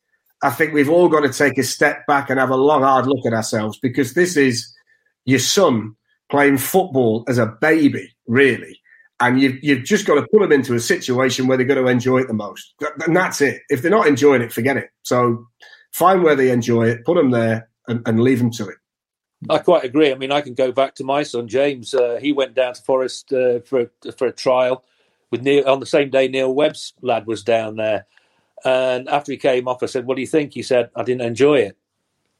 I think we've all got to take a step back and have a long, hard look at ourselves because this is your son playing football as a baby, really. And you've, you've just got to put them into a situation where they're going to enjoy it the most. And that's it. If they're not enjoying it, forget it. So find where they enjoy it, put them there, and, and leave them to it. I quite agree. I mean, I can go back to my son James. Uh, he went down to Forest uh, for for a trial with Neil on the same day. Neil Webb's lad was down there, and after he came off, I said, "What do you think?" He said, "I didn't enjoy it."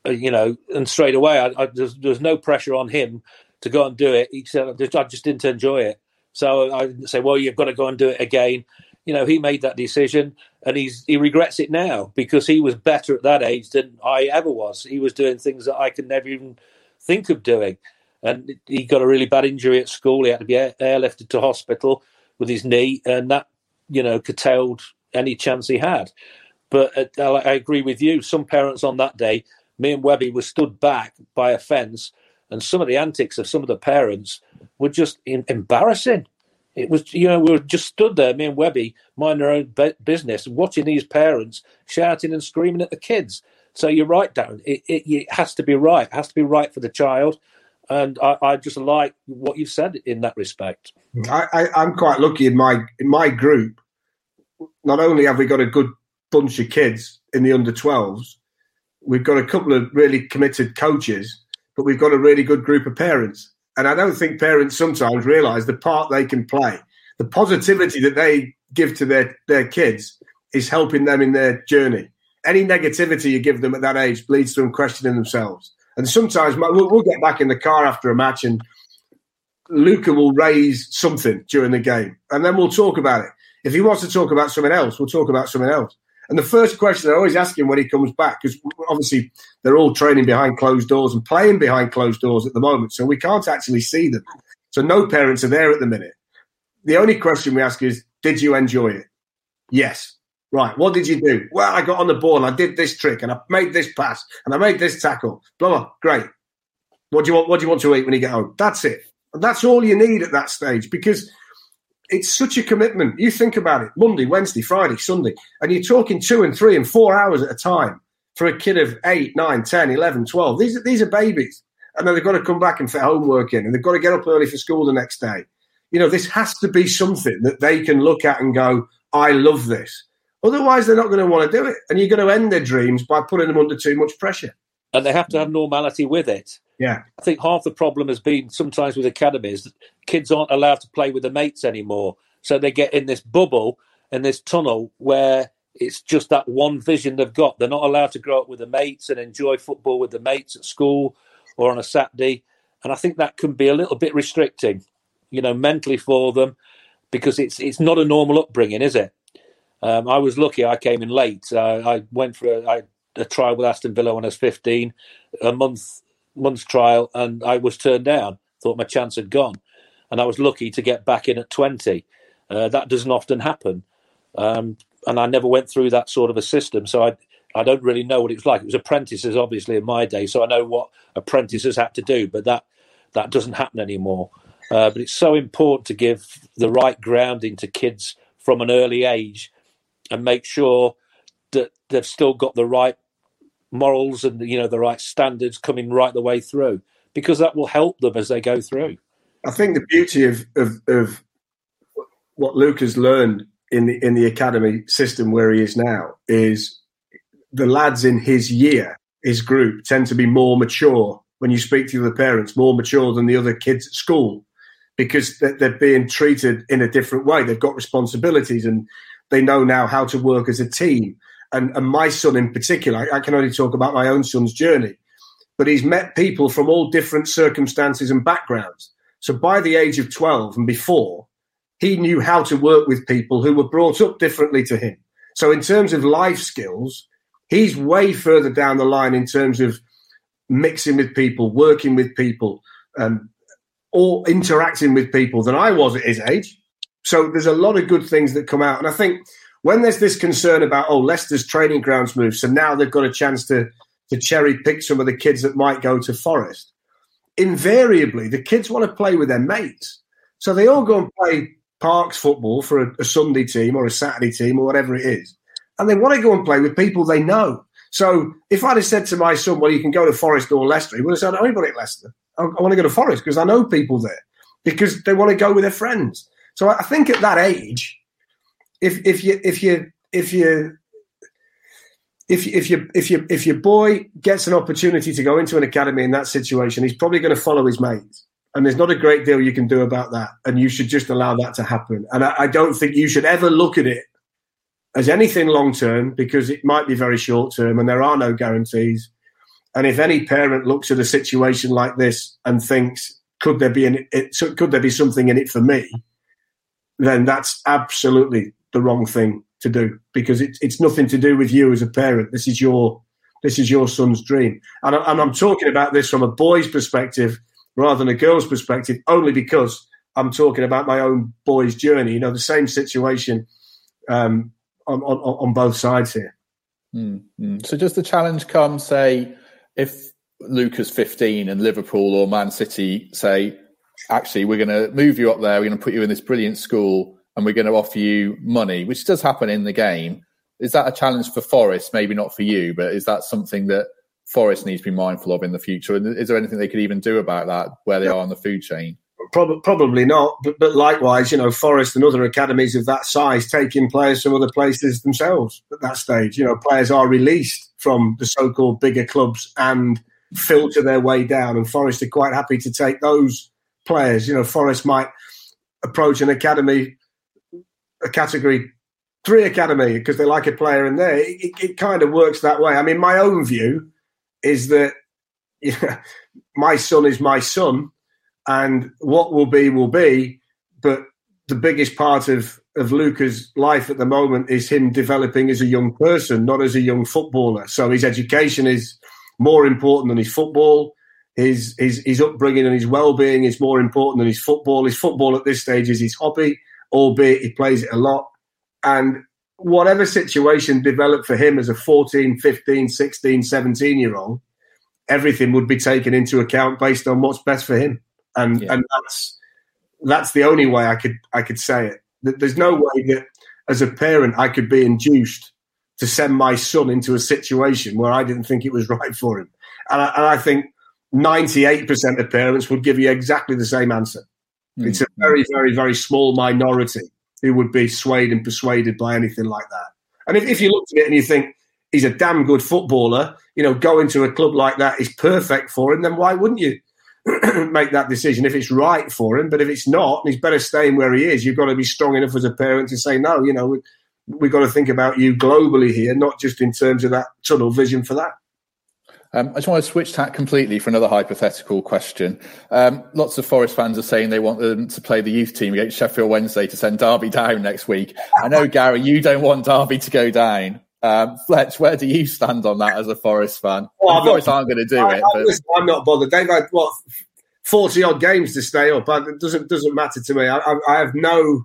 Uh, you know, and straight away, I, I, there's, there's no pressure on him to go and do it. He said, "I just didn't enjoy it." So I say, "Well, you've got to go and do it again." You know, he made that decision, and he's he regrets it now because he was better at that age than I ever was. He was doing things that I could never even think of doing, and he got a really bad injury at school. He had to be airlifted to hospital with his knee, and that you know curtailed any chance he had. But uh, I agree with you. Some parents on that day, me and Webby were stood back by a fence, and some of the antics of some of the parents were just embarrassing. It was, you know, we were just stood there, me and Webby, minding our own business, watching these parents shouting and screaming at the kids. So you're right, Darren. It, it, it has to be right. It has to be right for the child. And I, I just like what you've said in that respect. I, I'm quite lucky in my in my group not only have we got a good bunch of kids in the under 12s, we've got a couple of really committed coaches, but we've got a really good group of parents. And I don't think parents sometimes realize the part they can play. The positivity that they give to their, their kids is helping them in their journey. Any negativity you give them at that age leads to them questioning themselves. And sometimes we'll, we'll get back in the car after a match and Luca will raise something during the game and then we'll talk about it. If he wants to talk about something else, we'll talk about something else. And the first question I always ask him when he comes back, because obviously they're all training behind closed doors and playing behind closed doors at the moment, so we can't actually see them. So no parents are there at the minute. The only question we ask is, did you enjoy it? Yes. Right. What did you do? Well, I got on the ball and I did this trick and I made this pass and I made this tackle. Blah blah. Great. What do you want? What do you want to eat when you get home? That's it. And that's all you need at that stage because it's such a commitment. You think about it Monday, Wednesday, Friday, Sunday, and you're talking two and three and four hours at a time for a kid of 8, 9, 10, 11, 12. These are, these are babies. And then they've got to come back and fit homework in and they've got to get up early for school the next day. You know, this has to be something that they can look at and go, I love this. Otherwise, they're not going to want to do it. And you're going to end their dreams by putting them under too much pressure. And they have to have normality with it. Yeah. I think half the problem has been sometimes with academies that kids aren't allowed to play with their mates anymore. So they get in this bubble and this tunnel where it's just that one vision they've got. They're not allowed to grow up with their mates and enjoy football with their mates at school or on a Saturday. And I think that can be a little bit restricting, you know, mentally for them because it's it's not a normal upbringing, is it? Um, I was lucky; I came in late. Uh, I went for a, I, a trial with Aston Villa when I was fifteen, a month month's trial and I was turned down. Thought my chance had gone, and I was lucky to get back in at twenty. Uh, that doesn't often happen, um, and I never went through that sort of a system, so I I don't really know what it was like. It was apprentices, obviously, in my day, so I know what apprentices had to do, but that that doesn't happen anymore. Uh, but it's so important to give the right grounding to kids from an early age and make sure that they've still got the right morals and you know the right standards coming right the way through because that will help them as they go through. I think the beauty of of, of what Luke has learned in the in the academy system where he is now is the lads in his year, his group, tend to be more mature when you speak to the parents, more mature than the other kids at school because they're being treated in a different way. They've got responsibilities and they know now how to work as a team and, and my son in particular, I, I can only talk about my own son's journey, but he's met people from all different circumstances and backgrounds. So by the age of 12 and before, he knew how to work with people who were brought up differently to him. So in terms of life skills, He's way further down the line in terms of mixing with people, working with people, um, or interacting with people than I was at his age. So there's a lot of good things that come out. And I think when there's this concern about, oh, Leicester's training grounds move, so now they've got a chance to, to cherry pick some of the kids that might go to Forest, invariably the kids want to play with their mates. So they all go and play Parks football for a, a Sunday team or a Saturday team or whatever it is. And they want to go and play with people they know. So if I'd have said to my son, well, you can go to Forest or Leicester, he would have said, I anybody at Leicester. I, I want to go to Forest because I know people there because they want to go with their friends. So I think at that age, if if you if you if you if if you if you if your boy gets an opportunity to go into an academy in that situation, he's probably going to follow his mates, and there's not a great deal you can do about that. And you should just allow that to happen. And I, I don't think you should ever look at it as anything long term because it might be very short term, and there are no guarantees. And if any parent looks at a situation like this and thinks, "Could there be an, it, could there be something in it for me?" then that's absolutely the wrong thing to do because it's it's nothing to do with you as a parent. This is your this is your son's dream, and, I, and I'm talking about this from a boy's perspective rather than a girl's perspective, only because I'm talking about my own boy's journey. You know, the same situation um, on, on on both sides here. Mm-hmm. So does the challenge come, say, if Luca's 15 and Liverpool or Man City say, actually, we're going to move you up there, we're going to put you in this brilliant school, and we're going to offer you money, which does happen in the game. Is that a challenge for Forest? Maybe not for you, but is that something that Forest needs to be mindful of in the future? And is there anything they could even do about that where they are on the food chain? Probably not, but, but likewise, you know, Forest and other academies of that size taking players from other places themselves at that stage. You know, players are released from the so-called bigger clubs and filter their way down, and Forest are quite happy to take those players. You know, Forest might approach an academy a category three academy because they like a player in there. It, it, it, kind of works that way. I mean, my own view is that yeah, my son is my son, and what will be will be. But the biggest part of of Luca's life at the moment is him developing as a young person, not as a young footballer. So his education is more important than his football. His his his upbringing and his well being is more important than his football. His football at this stage is his hobby albeit he plays it a lot. And whatever situation developed for him as a 14, 15, 16, 17 year old, everything would be taken into account based on what's best for him. And yeah. and that's that's the only way I could I could say it. There's no way that as a parent I could be induced to send my son into a situation where I didn't think it was right for him. And I, and I think 98% of parents would give you exactly the same answer. Mm. It's a very, very, very small minority who would be swayed and persuaded by anything like that. And if, if you look at it and you think he's a damn good footballer, you know, going to a club like that is perfect for him, then why wouldn't you make that decision if it's right for him? But if it's not, and he's better staying where he is, you've got to be strong enough as a parent to say, no, you know, we, we've got to think about you globally here, not just in terms of that tunnel vision for that. Um, I just want to switch tack completely for another hypothetical question. Um, lots of Forest fans are saying they want them to play the youth team against Sheffield Wednesday to send Derby down next week. I know, Garry, you don't want Derby to go down. Um, Fletch, where do you stand on that as a Forest fan? Well, Forest aren't going to do I, it. I, listen, I'm not bothered. They've had what forty odd games to stay up. It doesn't doesn't matter to me. I, I have no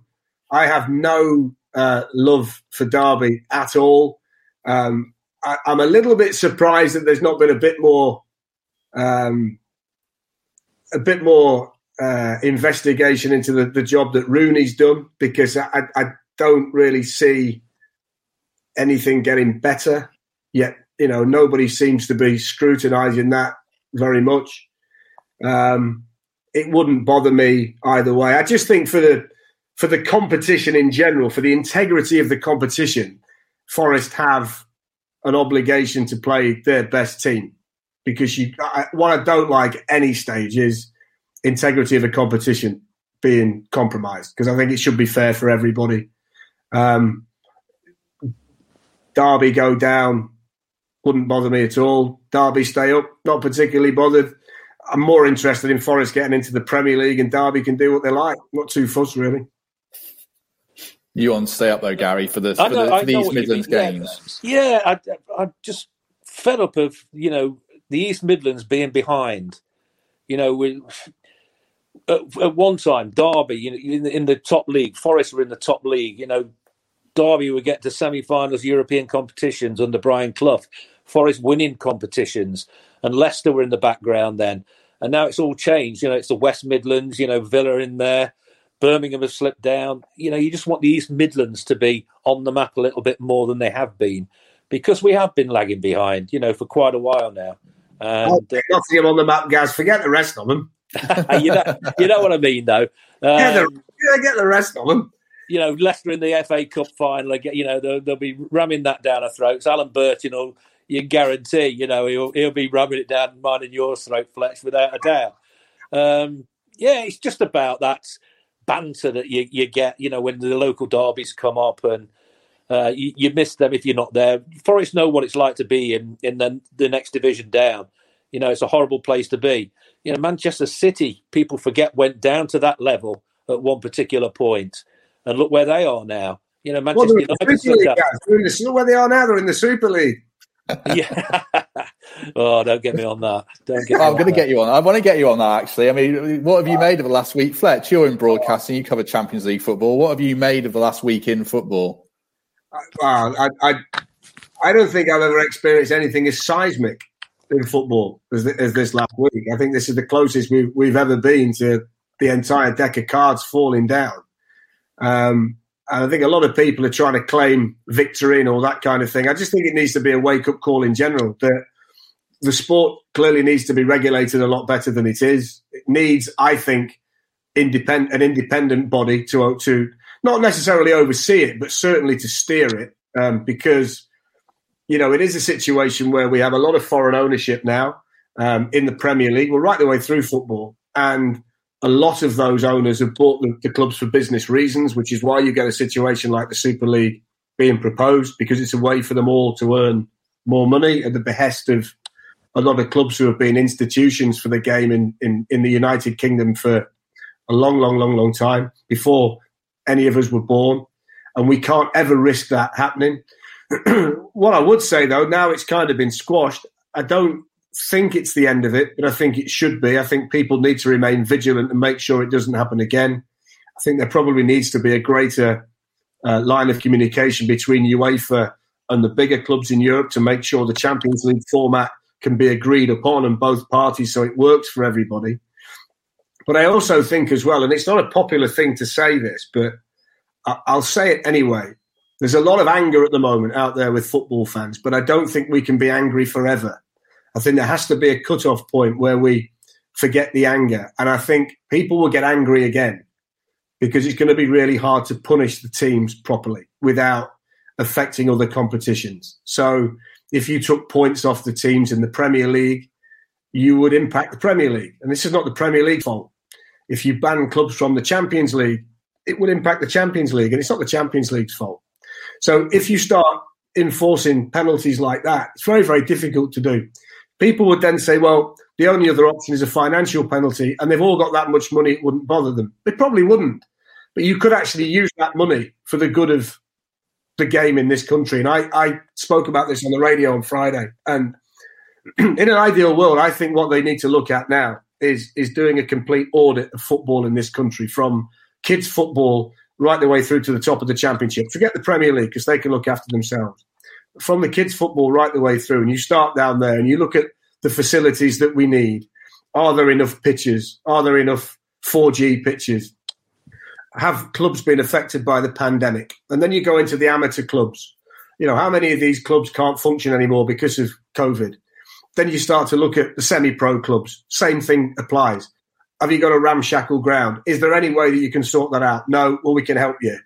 I have no uh, love for Derby at all. Um, I, am a little bit surprised that there's not been a bit more, um, a bit more uh, investigation into the, the, job that Rooney's done because I, I, don't really see anything getting better yet. You know, nobody seems to be scrutinising that very much. Um, it wouldn't bother me either way. I just think for the for the competition in general, for the integrity of the competition, Forest have an obligation to play their best team because you I, what I don't like any stage is integrity of a competition being compromised because I think it should be fair for everybody. Um, Derby go down wouldn't bother me at all. Derby stay up, not particularly bothered. I'm more interested in Forest getting into the Premier League and Derby can do what they like. Not too fussed really. You want to stay up though, Garry, for the for, know, the, for these Midlands games? Yeah, yeah I, I just fed up of you know the East Midlands being behind. You know, we, at, at, one time, Derby, you know, in the, in the top league, Forest were in the top league. You know, Derby would get to semi-finals, European competitions under Brian Clough. Forest winning competitions, and Leicester were in the background then. And now it's all changed. You know, it's the West Midlands. You know, Villa in there. Birmingham have slipped down. You know, you just want the East Midlands to be on the map a little bit more than they have been, because we have been lagging behind. You know, for quite a while now. And, oh, Nottingham on the map, guys. Forget the rest of them. you know, you know what I mean, though. Um, yeah, yeah, get the rest of them. You know, Leicester in the FA Cup final. You know, they'll, they'll be ramming that down our throats. Alan Burton will, you guarantee, you know, he'll he'll be ramming it down mine and your throat, Fletch, without a doubt. Um, yeah, it's just about that banter that you, you get, you know, when the local derbies come up and uh, you, you, miss them if you're not there. Forest know what it's like to be in, in the, the next division down. You know, it's a horrible place to be. You know, Manchester City, people forget, went down to that level at one particular point, and look where they are now. You know, Manchester well, United. The League, guys. Look where they are now. They're in the Super League. Yeah. oh, don't get me on that. Don't get. I'm going to get you on. I want to get you on that. Actually, I mean, what have you made of the last week, Fletch? You're in broadcasting. You cover Champions League football. What have you made of the last week in football? Well, I, I, I don't think I've ever experienced anything as seismic in football as, as this last week. I think this is the closest we've, we've ever been to the entire deck of cards falling down. Um, and I think a lot of people are trying to claim victory and all that kind of thing. I just think it needs to be a wake up call in general that the sport clearly needs to be regulated a lot better than it is. It needs, I think, independent an independent body to to not necessarily oversee it, but certainly to steer it, um, because you know it is a situation where we have a lot of foreign ownership now um, in the Premier League. We're right the way through football, and a lot of those owners have bought the, the clubs for business reasons, which is why you get a situation like the Super League being proposed because it's a way for them all to earn more money at the behest of a lot of clubs who have been institutions for the game in, in, in the United Kingdom for a long, long, long, long time before any of us were born, and we can't ever risk that happening. what I would say though, now it's kind of been squashed. I don't think it's the end of it, but I think it should be. I think people need to remain vigilant and make sure it doesn't happen again. I think there probably needs to be a greater uh, line of communication between UEFA and the bigger clubs in Europe to make sure the Champions League format can be agreed upon and both parties so it works for everybody. But I also think as well, and it's not a popular thing to say this, but I'll say it anyway. There's a lot of anger at the moment out there with football fans, but I don't think we can be angry forever. I think there has to be a cut-off point where we forget the anger. And I think people will get angry again because it's going to be really hard to punish the teams properly without affecting other competitions. So if you took points off the teams in the Premier League, you would impact the Premier League. And this is not the Premier League fault if you ban clubs from the Champions League, it would impact the Champions League, and it's not the Champions League's fault. So if you start enforcing penalties like that, it's very, very difficult to do. People would then say, well, the only other option is a financial penalty, and they've all got that much money, it wouldn't bother them. They probably wouldn't. But you could actually use that money for the good of the game in this country. And I, I spoke about this on the radio on Friday. And in an ideal world, I think what they need to look at now is is doing a complete audit of football in this country from kids football right the way through to the top of the championship. Forget the Premier League because they can look after themselves. From the kids football right the way through, and you start down there and you look at the facilities that we need. Are there enough pitches? Are there enough 4G pitches? Have clubs been affected by the pandemic? And then you go into the amateur clubs. You know, how many of these clubs can't function anymore because of COVID? Then you start to look at the semi pro clubs. Same thing applies. Have you got a ramshackle ground? Is there any way that you can sort that out? No. Well, we can help you.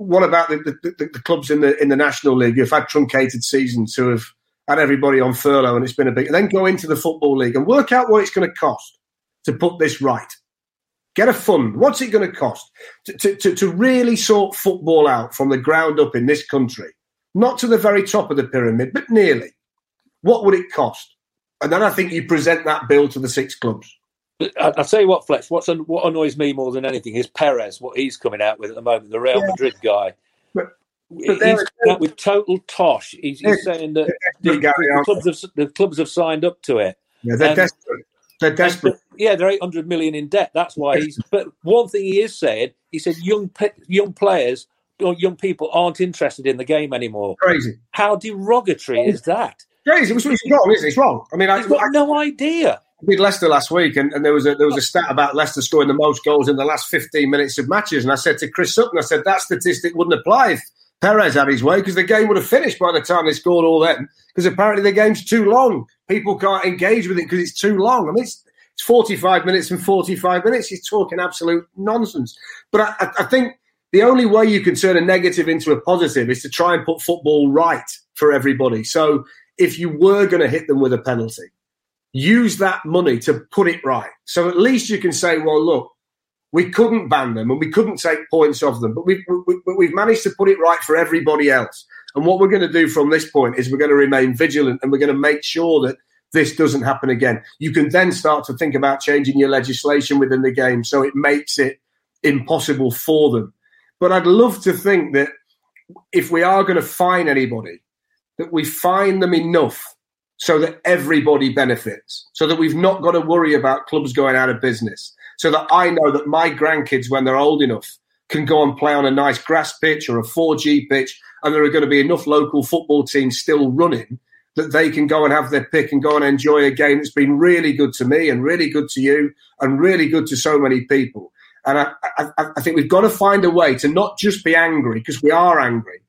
What about the, the, the, clubs in the in the National League who've had truncated seasons, who have had everybody on furlough and it's been a big. Then go into the Football League and work out what it's going to cost to put this right. Get a fund. What's it going to cost to, to, to, to really sort football out from the ground up in this country? Not to the very top of the pyramid, but nearly. What would it cost? And then I think you present that bill to the six clubs. I, will tell you what, Fletch. What's what annoys me more than anything is Perez. What he's coming out with at the moment, the Real yeah. Madrid guy. But, but he's out with total tosh. He's, he's saying that the, the, clubs have, the clubs have signed up to it. Yeah, they're and, desperate. They're desperate. yeah, they're 800 million in debt. That's why he's. But one thing he is saying, he said young young players or young people aren't interested in the game anymore. Crazy. How derogatory is that? Crazy. It's, it's wrong, isn't it? It's wrong. I mean, He's I, got I, no idea. I did Leicester last week, and, and, there was a there was a stat about Leicester scoring the most goals in the last 15 minutes of matches. And I said to Chris Sutton, I said that statistic wouldn't apply if Perez had his way because the game would have finished by the time they scored all them. Because apparently the game's too long. People can't engage with it because it's too long. I mean, it's, it's 45 minutes and 45 minutes. He's talking absolute nonsense. But I, I think the only way you can turn a negative into a positive is to try and put football right for everybody. So if you were going to hit them with a penalty, use that money to put it right. So at least you can say, well, look, we couldn't ban them and we couldn't take points off them, but we've, we, have managed to put it right for everybody else. And what we're going to do from this point is we're going to remain vigilant and we're going to make sure that this doesn't happen again. You can then start to think about changing your legislation within the game so it makes it impossible for them. But I'd love to think that if we are going to fine anybody, that we fine them enough so that everybody benefits, so that we've not got to worry about clubs going out of business so that I know that my grandkids, when they're old enough, can go and play on a nice grass pitch or a 4G pitch, and there are going to be enough local football teams still running that they can go and have their pick and go and enjoy a game that's been really good to me and really good to you and really good to so many people. And I, I, I think we've got to find a way to not just be angry because we are angry,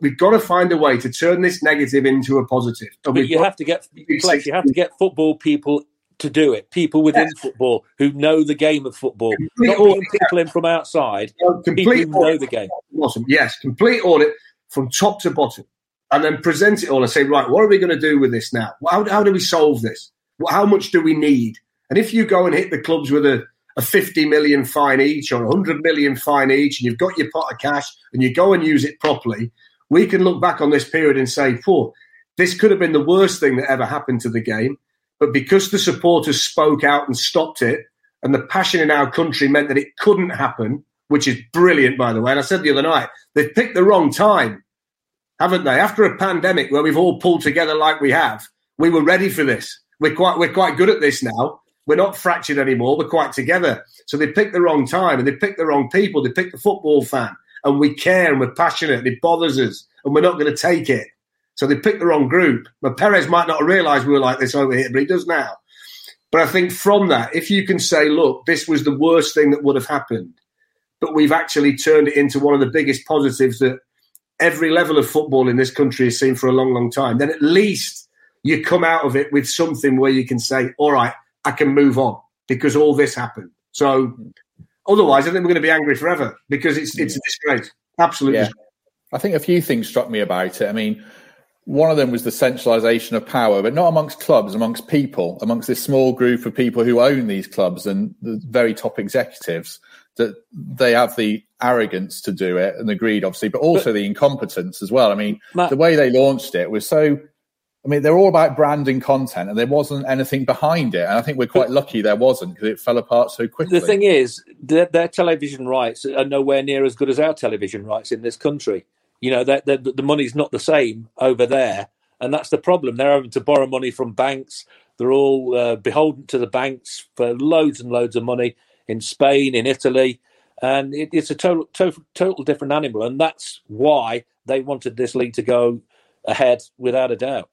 we've got to find a way to turn this negative into a positive. And but you have to get you have to get football people to do it. People within yes. football who know the game of football, complete not audit, people in from outside. No, complete people know the game. Awesome. Yes, complete audit from top to bottom, and then present it all and say, right, what are we going to do with this now? How, how do we solve this? How much do we need? And if you go and hit the clubs with a, a 50 million fine each or a 100 million fine each, and you've got your pot of cash and you go and use it properly, we can look back on this period and say, poor, this could have been the worst thing that ever happened to the game but because the supporters spoke out and stopped it, and the passion in our country meant that it couldn't happen, which is brilliant, by the way. And I said the other night, they've picked the wrong time, haven't they? After a pandemic where we've all pulled together like we have, we were ready for this. We're quite, we're quite good at this now. We're not fractured anymore. We're quite together. So they picked the wrong time and they picked the wrong people. They picked the football fan and we care and we're passionate and it bothers us and we're not going to take it. So they picked the wrong group. But Perez might not have realised we were like this over here, but he does now. But I think from that, if you can say, look, this was the worst thing that would have happened, but we've actually turned it into one of the biggest positives that every level of football in this country has seen for a long, long time, then at least you come out of it with something where you can say, all right, I can move on because all this happened. So otherwise, I think we're going to be angry forever because it's it's a disgrace. Absolutely. Yeah. I think a few things struck me about it. I mean, one of them was the centralization of power, but not amongst clubs, amongst people, amongst this small group of people who own these clubs and the very top executives. That they have the arrogance to do it and the greed, obviously, but also but, the incompetence as well. I mean, Matt, the way they launched it was so. I mean, they're all about branding content, and there wasn't anything behind it. And I think we're quite lucky there wasn't because it fell apart so quickly. The thing is, their, their television rights are nowhere near as good as our television rights in this country. You know, that the money's not the same over there, and that's the problem. They're having to borrow money from banks. They're all uh, beholden to the banks for loads and loads of money in Spain, in Italy, and it, it's a total, total, total different animal. And that's why they wanted this league to go ahead without a doubt.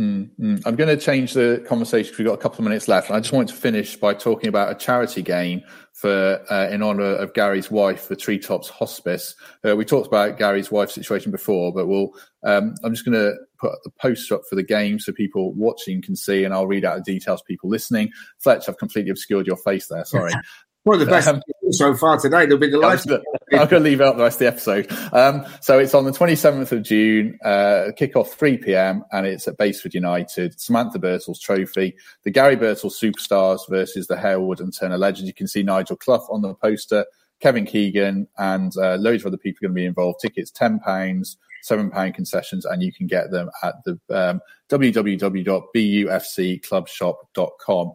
Mm-hmm. I'm going to change the conversation because we've got a couple of minutes left. And I just want to finish by talking about a charity game for uh, in honor of Garry's wife, the Treetops Hospice. Uh, we talked about Garry's wife's situation before, but we'll. Um, I'm just going to put the poster up for the game so people watching can see, and I'll read out the details. People listening, Fletch, I've completely obscured your face there. Sorry. One of the best um, so far today. They'll be delighted. I'm going to leave out the rest of the episode. Um, so it's on the 27th of June, uh, kickoff 3 p.m. and it's at Basford United. Samantha Birtles Trophy, the Garry Birtles Superstars versus the Harewood and Turner Legends. You can see Nigel Clough on the poster, Kevin Keegan, and uh, loads of other people are going to be involved. Tickets ten pounds, seven pound concessions, and you can get them at the um, www.bufcclubshop.com.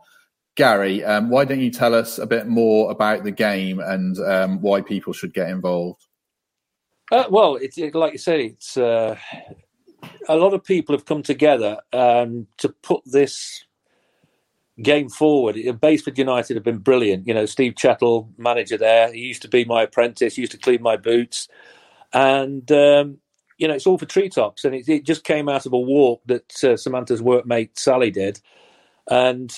Garry, um, why don't you tell us a bit more about the game and um, why people should get involved? Uh, well, it's it, like you say, it's uh, a lot of people have come together um, to put this game forward. Basford United have been brilliant. You know, Steve Chettle, manager there, he used to be my apprentice, he used to clean my boots, and um, you know, it's all for treetops. And it, it, just came out of a walk that uh, Samantha's workmate Sally did, and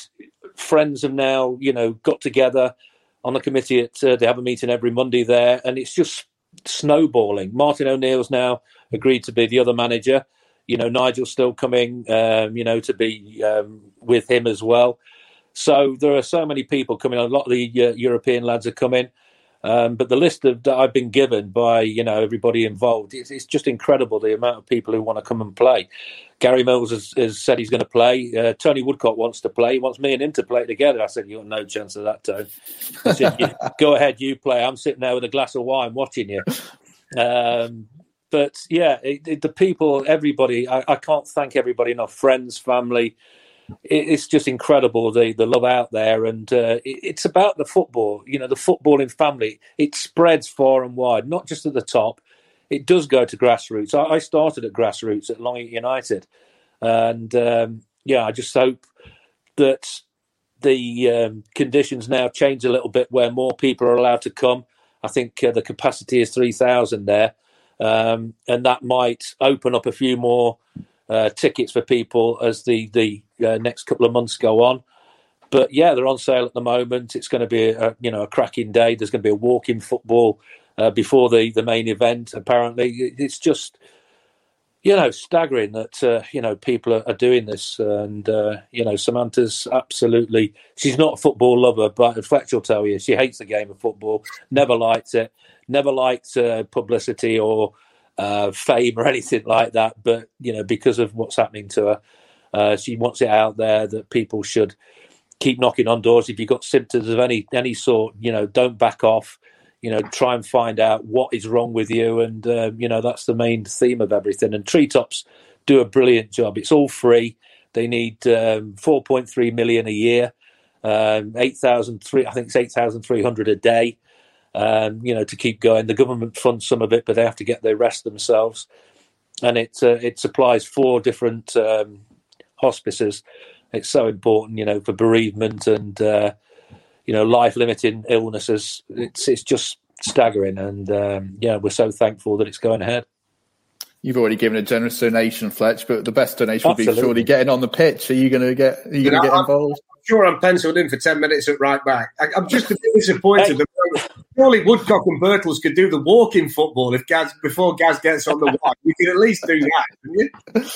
friends have now, you know, got together on the committee. At uh, they have a meeting every Monday there, and it's just snowballing. Martin O'Neill's now agreed to be the other manager. You know, Nigel's still coming. Um, you know, to be um, with him as well. So there are so many people coming. A lot of the uh, European lads are coming. Um, but the list of, that I've been given by you know everybody involved, it's, it's, just incredible the amount of people who want to come and play. Gary Mills has, has said he's going to play. Uh, Tony Woodcock wants to play. He wants me and him to play together. I said, "You got no chance of that, Tony." I said, "Go ahead, you play. I'm sitting there with a glass of wine watching you." Um, but yeah, it, it, the people, everybody, I, I, can't thank everybody enough. Friends, family, it's just incredible the the love out there, and uh, it's about the football. You know, the footballing family. It spreads far and wide, not just at the top it does go to grassroots. I, I started at grassroots at Long United, and um, yeah, I just hope that the um, conditions now change a little bit where more people are allowed to come. I think uh, the capacity is three thousand there, um, and that might open up a few more uh, tickets for people as the the uh, next couple of months go on. But yeah, they're on sale at the moment. It's going to be a, you know a cracking day. There's going to be a walk-in football uh, before the, the main event. Apparently, it's just you know staggering that uh, you know people are, are doing this, and uh, you know Samantha's absolutely she's not a football lover, but Fletch will tell you she hates the game of football, never liked it, never liked publicity or uh, fame or anything like that. But you know because of what's happening to her, uh, she wants it out there that people should keep knocking on doors if you've got symptoms of any any sort. You know, don't back off you know, try and find out what is wrong with you. And, uh, you know, that's the main theme of everything. And Treetops do a brilliant job. It's all free. They need um, 4.3 million a year, um, 8,003, I think it's 8,300 a day, um, you know, to keep going. The government funds some of it, but they have to get their rest themselves. And it, uh, it supplies four different um, hospices. It's so important, you know, for bereavement and, uh, you know, life limiting illnesses. It's it's just staggering, and um, yeah, we're so thankful that it's going ahead. You've already given a generous donation, Fletch, but the best donation would be surely getting on the pitch. Are you going to get? Are you, you going to get involved? I'm sure I'm penciled in for ten minutes at right back. I, am just a bit disappointed. hey. Surely Woodcock and Birtles could do the walking football if Gaz before Gaz gets on the wide. You could at least do that, couldn't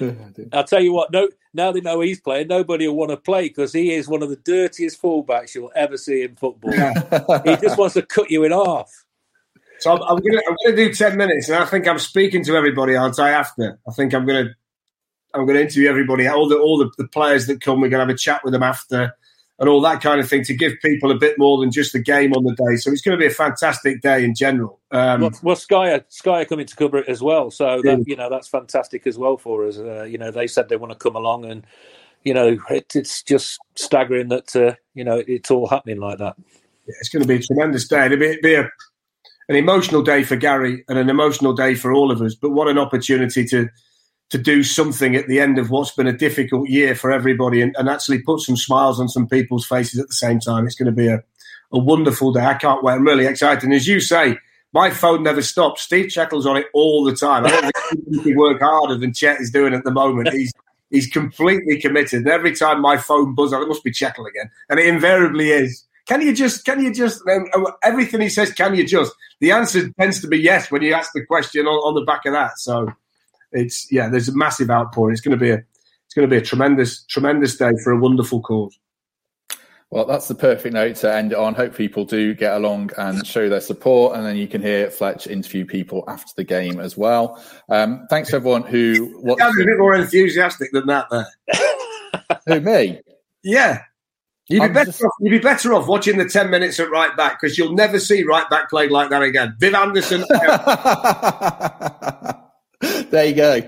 you? I'll tell you what. No, now they know he's playing, nobody will want to play because he is one of the dirtiest fullbacks you'll ever see in football. he just wants to cut you in half. So I'm, I'm gonna I'm gonna do ten minutes, and I think I'm speaking to everybody, aren't I? After I think I'm gonna I'm gonna interview everybody, all the all the, the players that come. We're gonna have a chat with them after and all that kind of thing to give people a bit more than just the game on the day. So it's going to be a fantastic day in general. Um, well, well, Sky are, Sky are coming to cover it as well, so that, you know that's fantastic as well for us. Uh, you know, they said they want to come along, and you know it, it's just staggering that uh, you know it's all happening like that. Yeah, it's going to be a tremendous day. It'll be, be a, an emotional day for Garry and an emotional day for all of us. But what an opportunity to to do something at the end of what's been a difficult year for everybody and, and actually put some smiles on some people's faces at the same time. It's going to be a, a wonderful day. I can't wait. I'm really excited. And as you say, my phone never stops. Steve Chettle's on it all the time. I don't think he work harder than Chet is doing at the moment. He's he's completely committed. And every time my phone buzzes, it must be Chettle again, and it invariably is. Can you just? Can you just? Um, uh, everything he says, can you just? The answer tends to be yes when you ask the question on, on the back of that. So it's yeah, there's a massive outpouring. It's going to be a it's going to be a tremendous tremendous day for a wonderful cause. Well, that's the perfect note to end it on. Hope people do get along and show their support, and then you can hear Fletch interview people after the game as well. Um, thanks to everyone who. Watched a bit more enthusiastic than that. There, who me? Yeah, You'd be, better just... off, you'd be better off watching the 10 minutes at right back because you'll never see right back played like that again. Viv Anderson. there you go.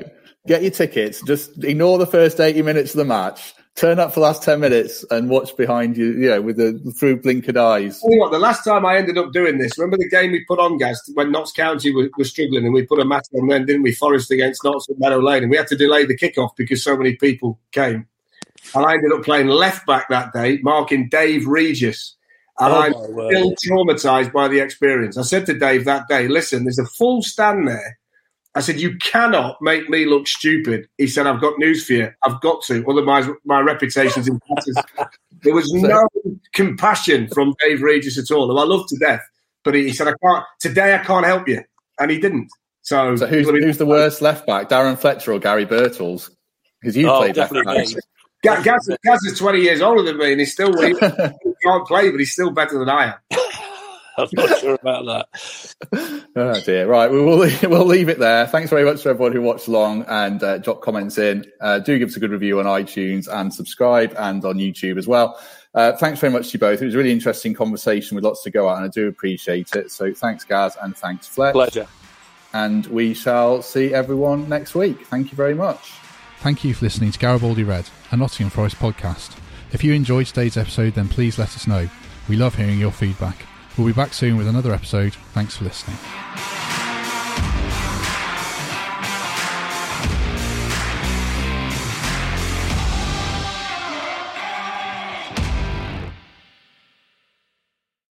Get your tickets. Just ignore the first 80 minutes of the match. turn up for the last 10 minutes and watch behind you, you know, with the through blinkered eyes. Tell you what, the last time I ended up doing this, remember the game we put on, guys, when Notts County were, were struggling and we put a match on then, didn't we? Forest against Notts at Meadow Lane. And we had to delay the kickoff because so many people came. And I ended up playing left back that day, marking Dave Regis. And Oh, I'm still traumatized by the experience. I said to Dave that day, listen, there's a full stand there. I said, you cannot make me look stupid. He said, I've got news for you. I've got to. Otherwise, my reputation's in tatters. There was no compassion from Dave Regis at all, who I love to death. But he, he said, I can't, today I can't help you. And he didn't. So, So who's, who's the worst left back, Darren Fletcher or Garry Birtles? Because you Oh, played left definitely back. me. Ga- Gaz, Gaz is 20 years older than me and he's still, he can't play, but he's still better than I am. I'm not sure about that. Oh dear. Right, we will we'll leave it there. Thanks very much to everyone who watched along and uh, dropped comments in. Uh, do give us a good review on iTunes and subscribe and on YouTube as well. Uh, thanks very much to you both. It was a really interesting conversation with lots to go at, and I do appreciate it. So thanks, Gaz, and thanks, Fletch. Pleasure. And we shall see everyone next week. Thank you very much. Thank you for listening to Garibaldi Red, a Nottingham Forest podcast. If you enjoyed today's episode, then please let us know. We love hearing your feedback. We'll be back soon with another episode. Thanks for listening.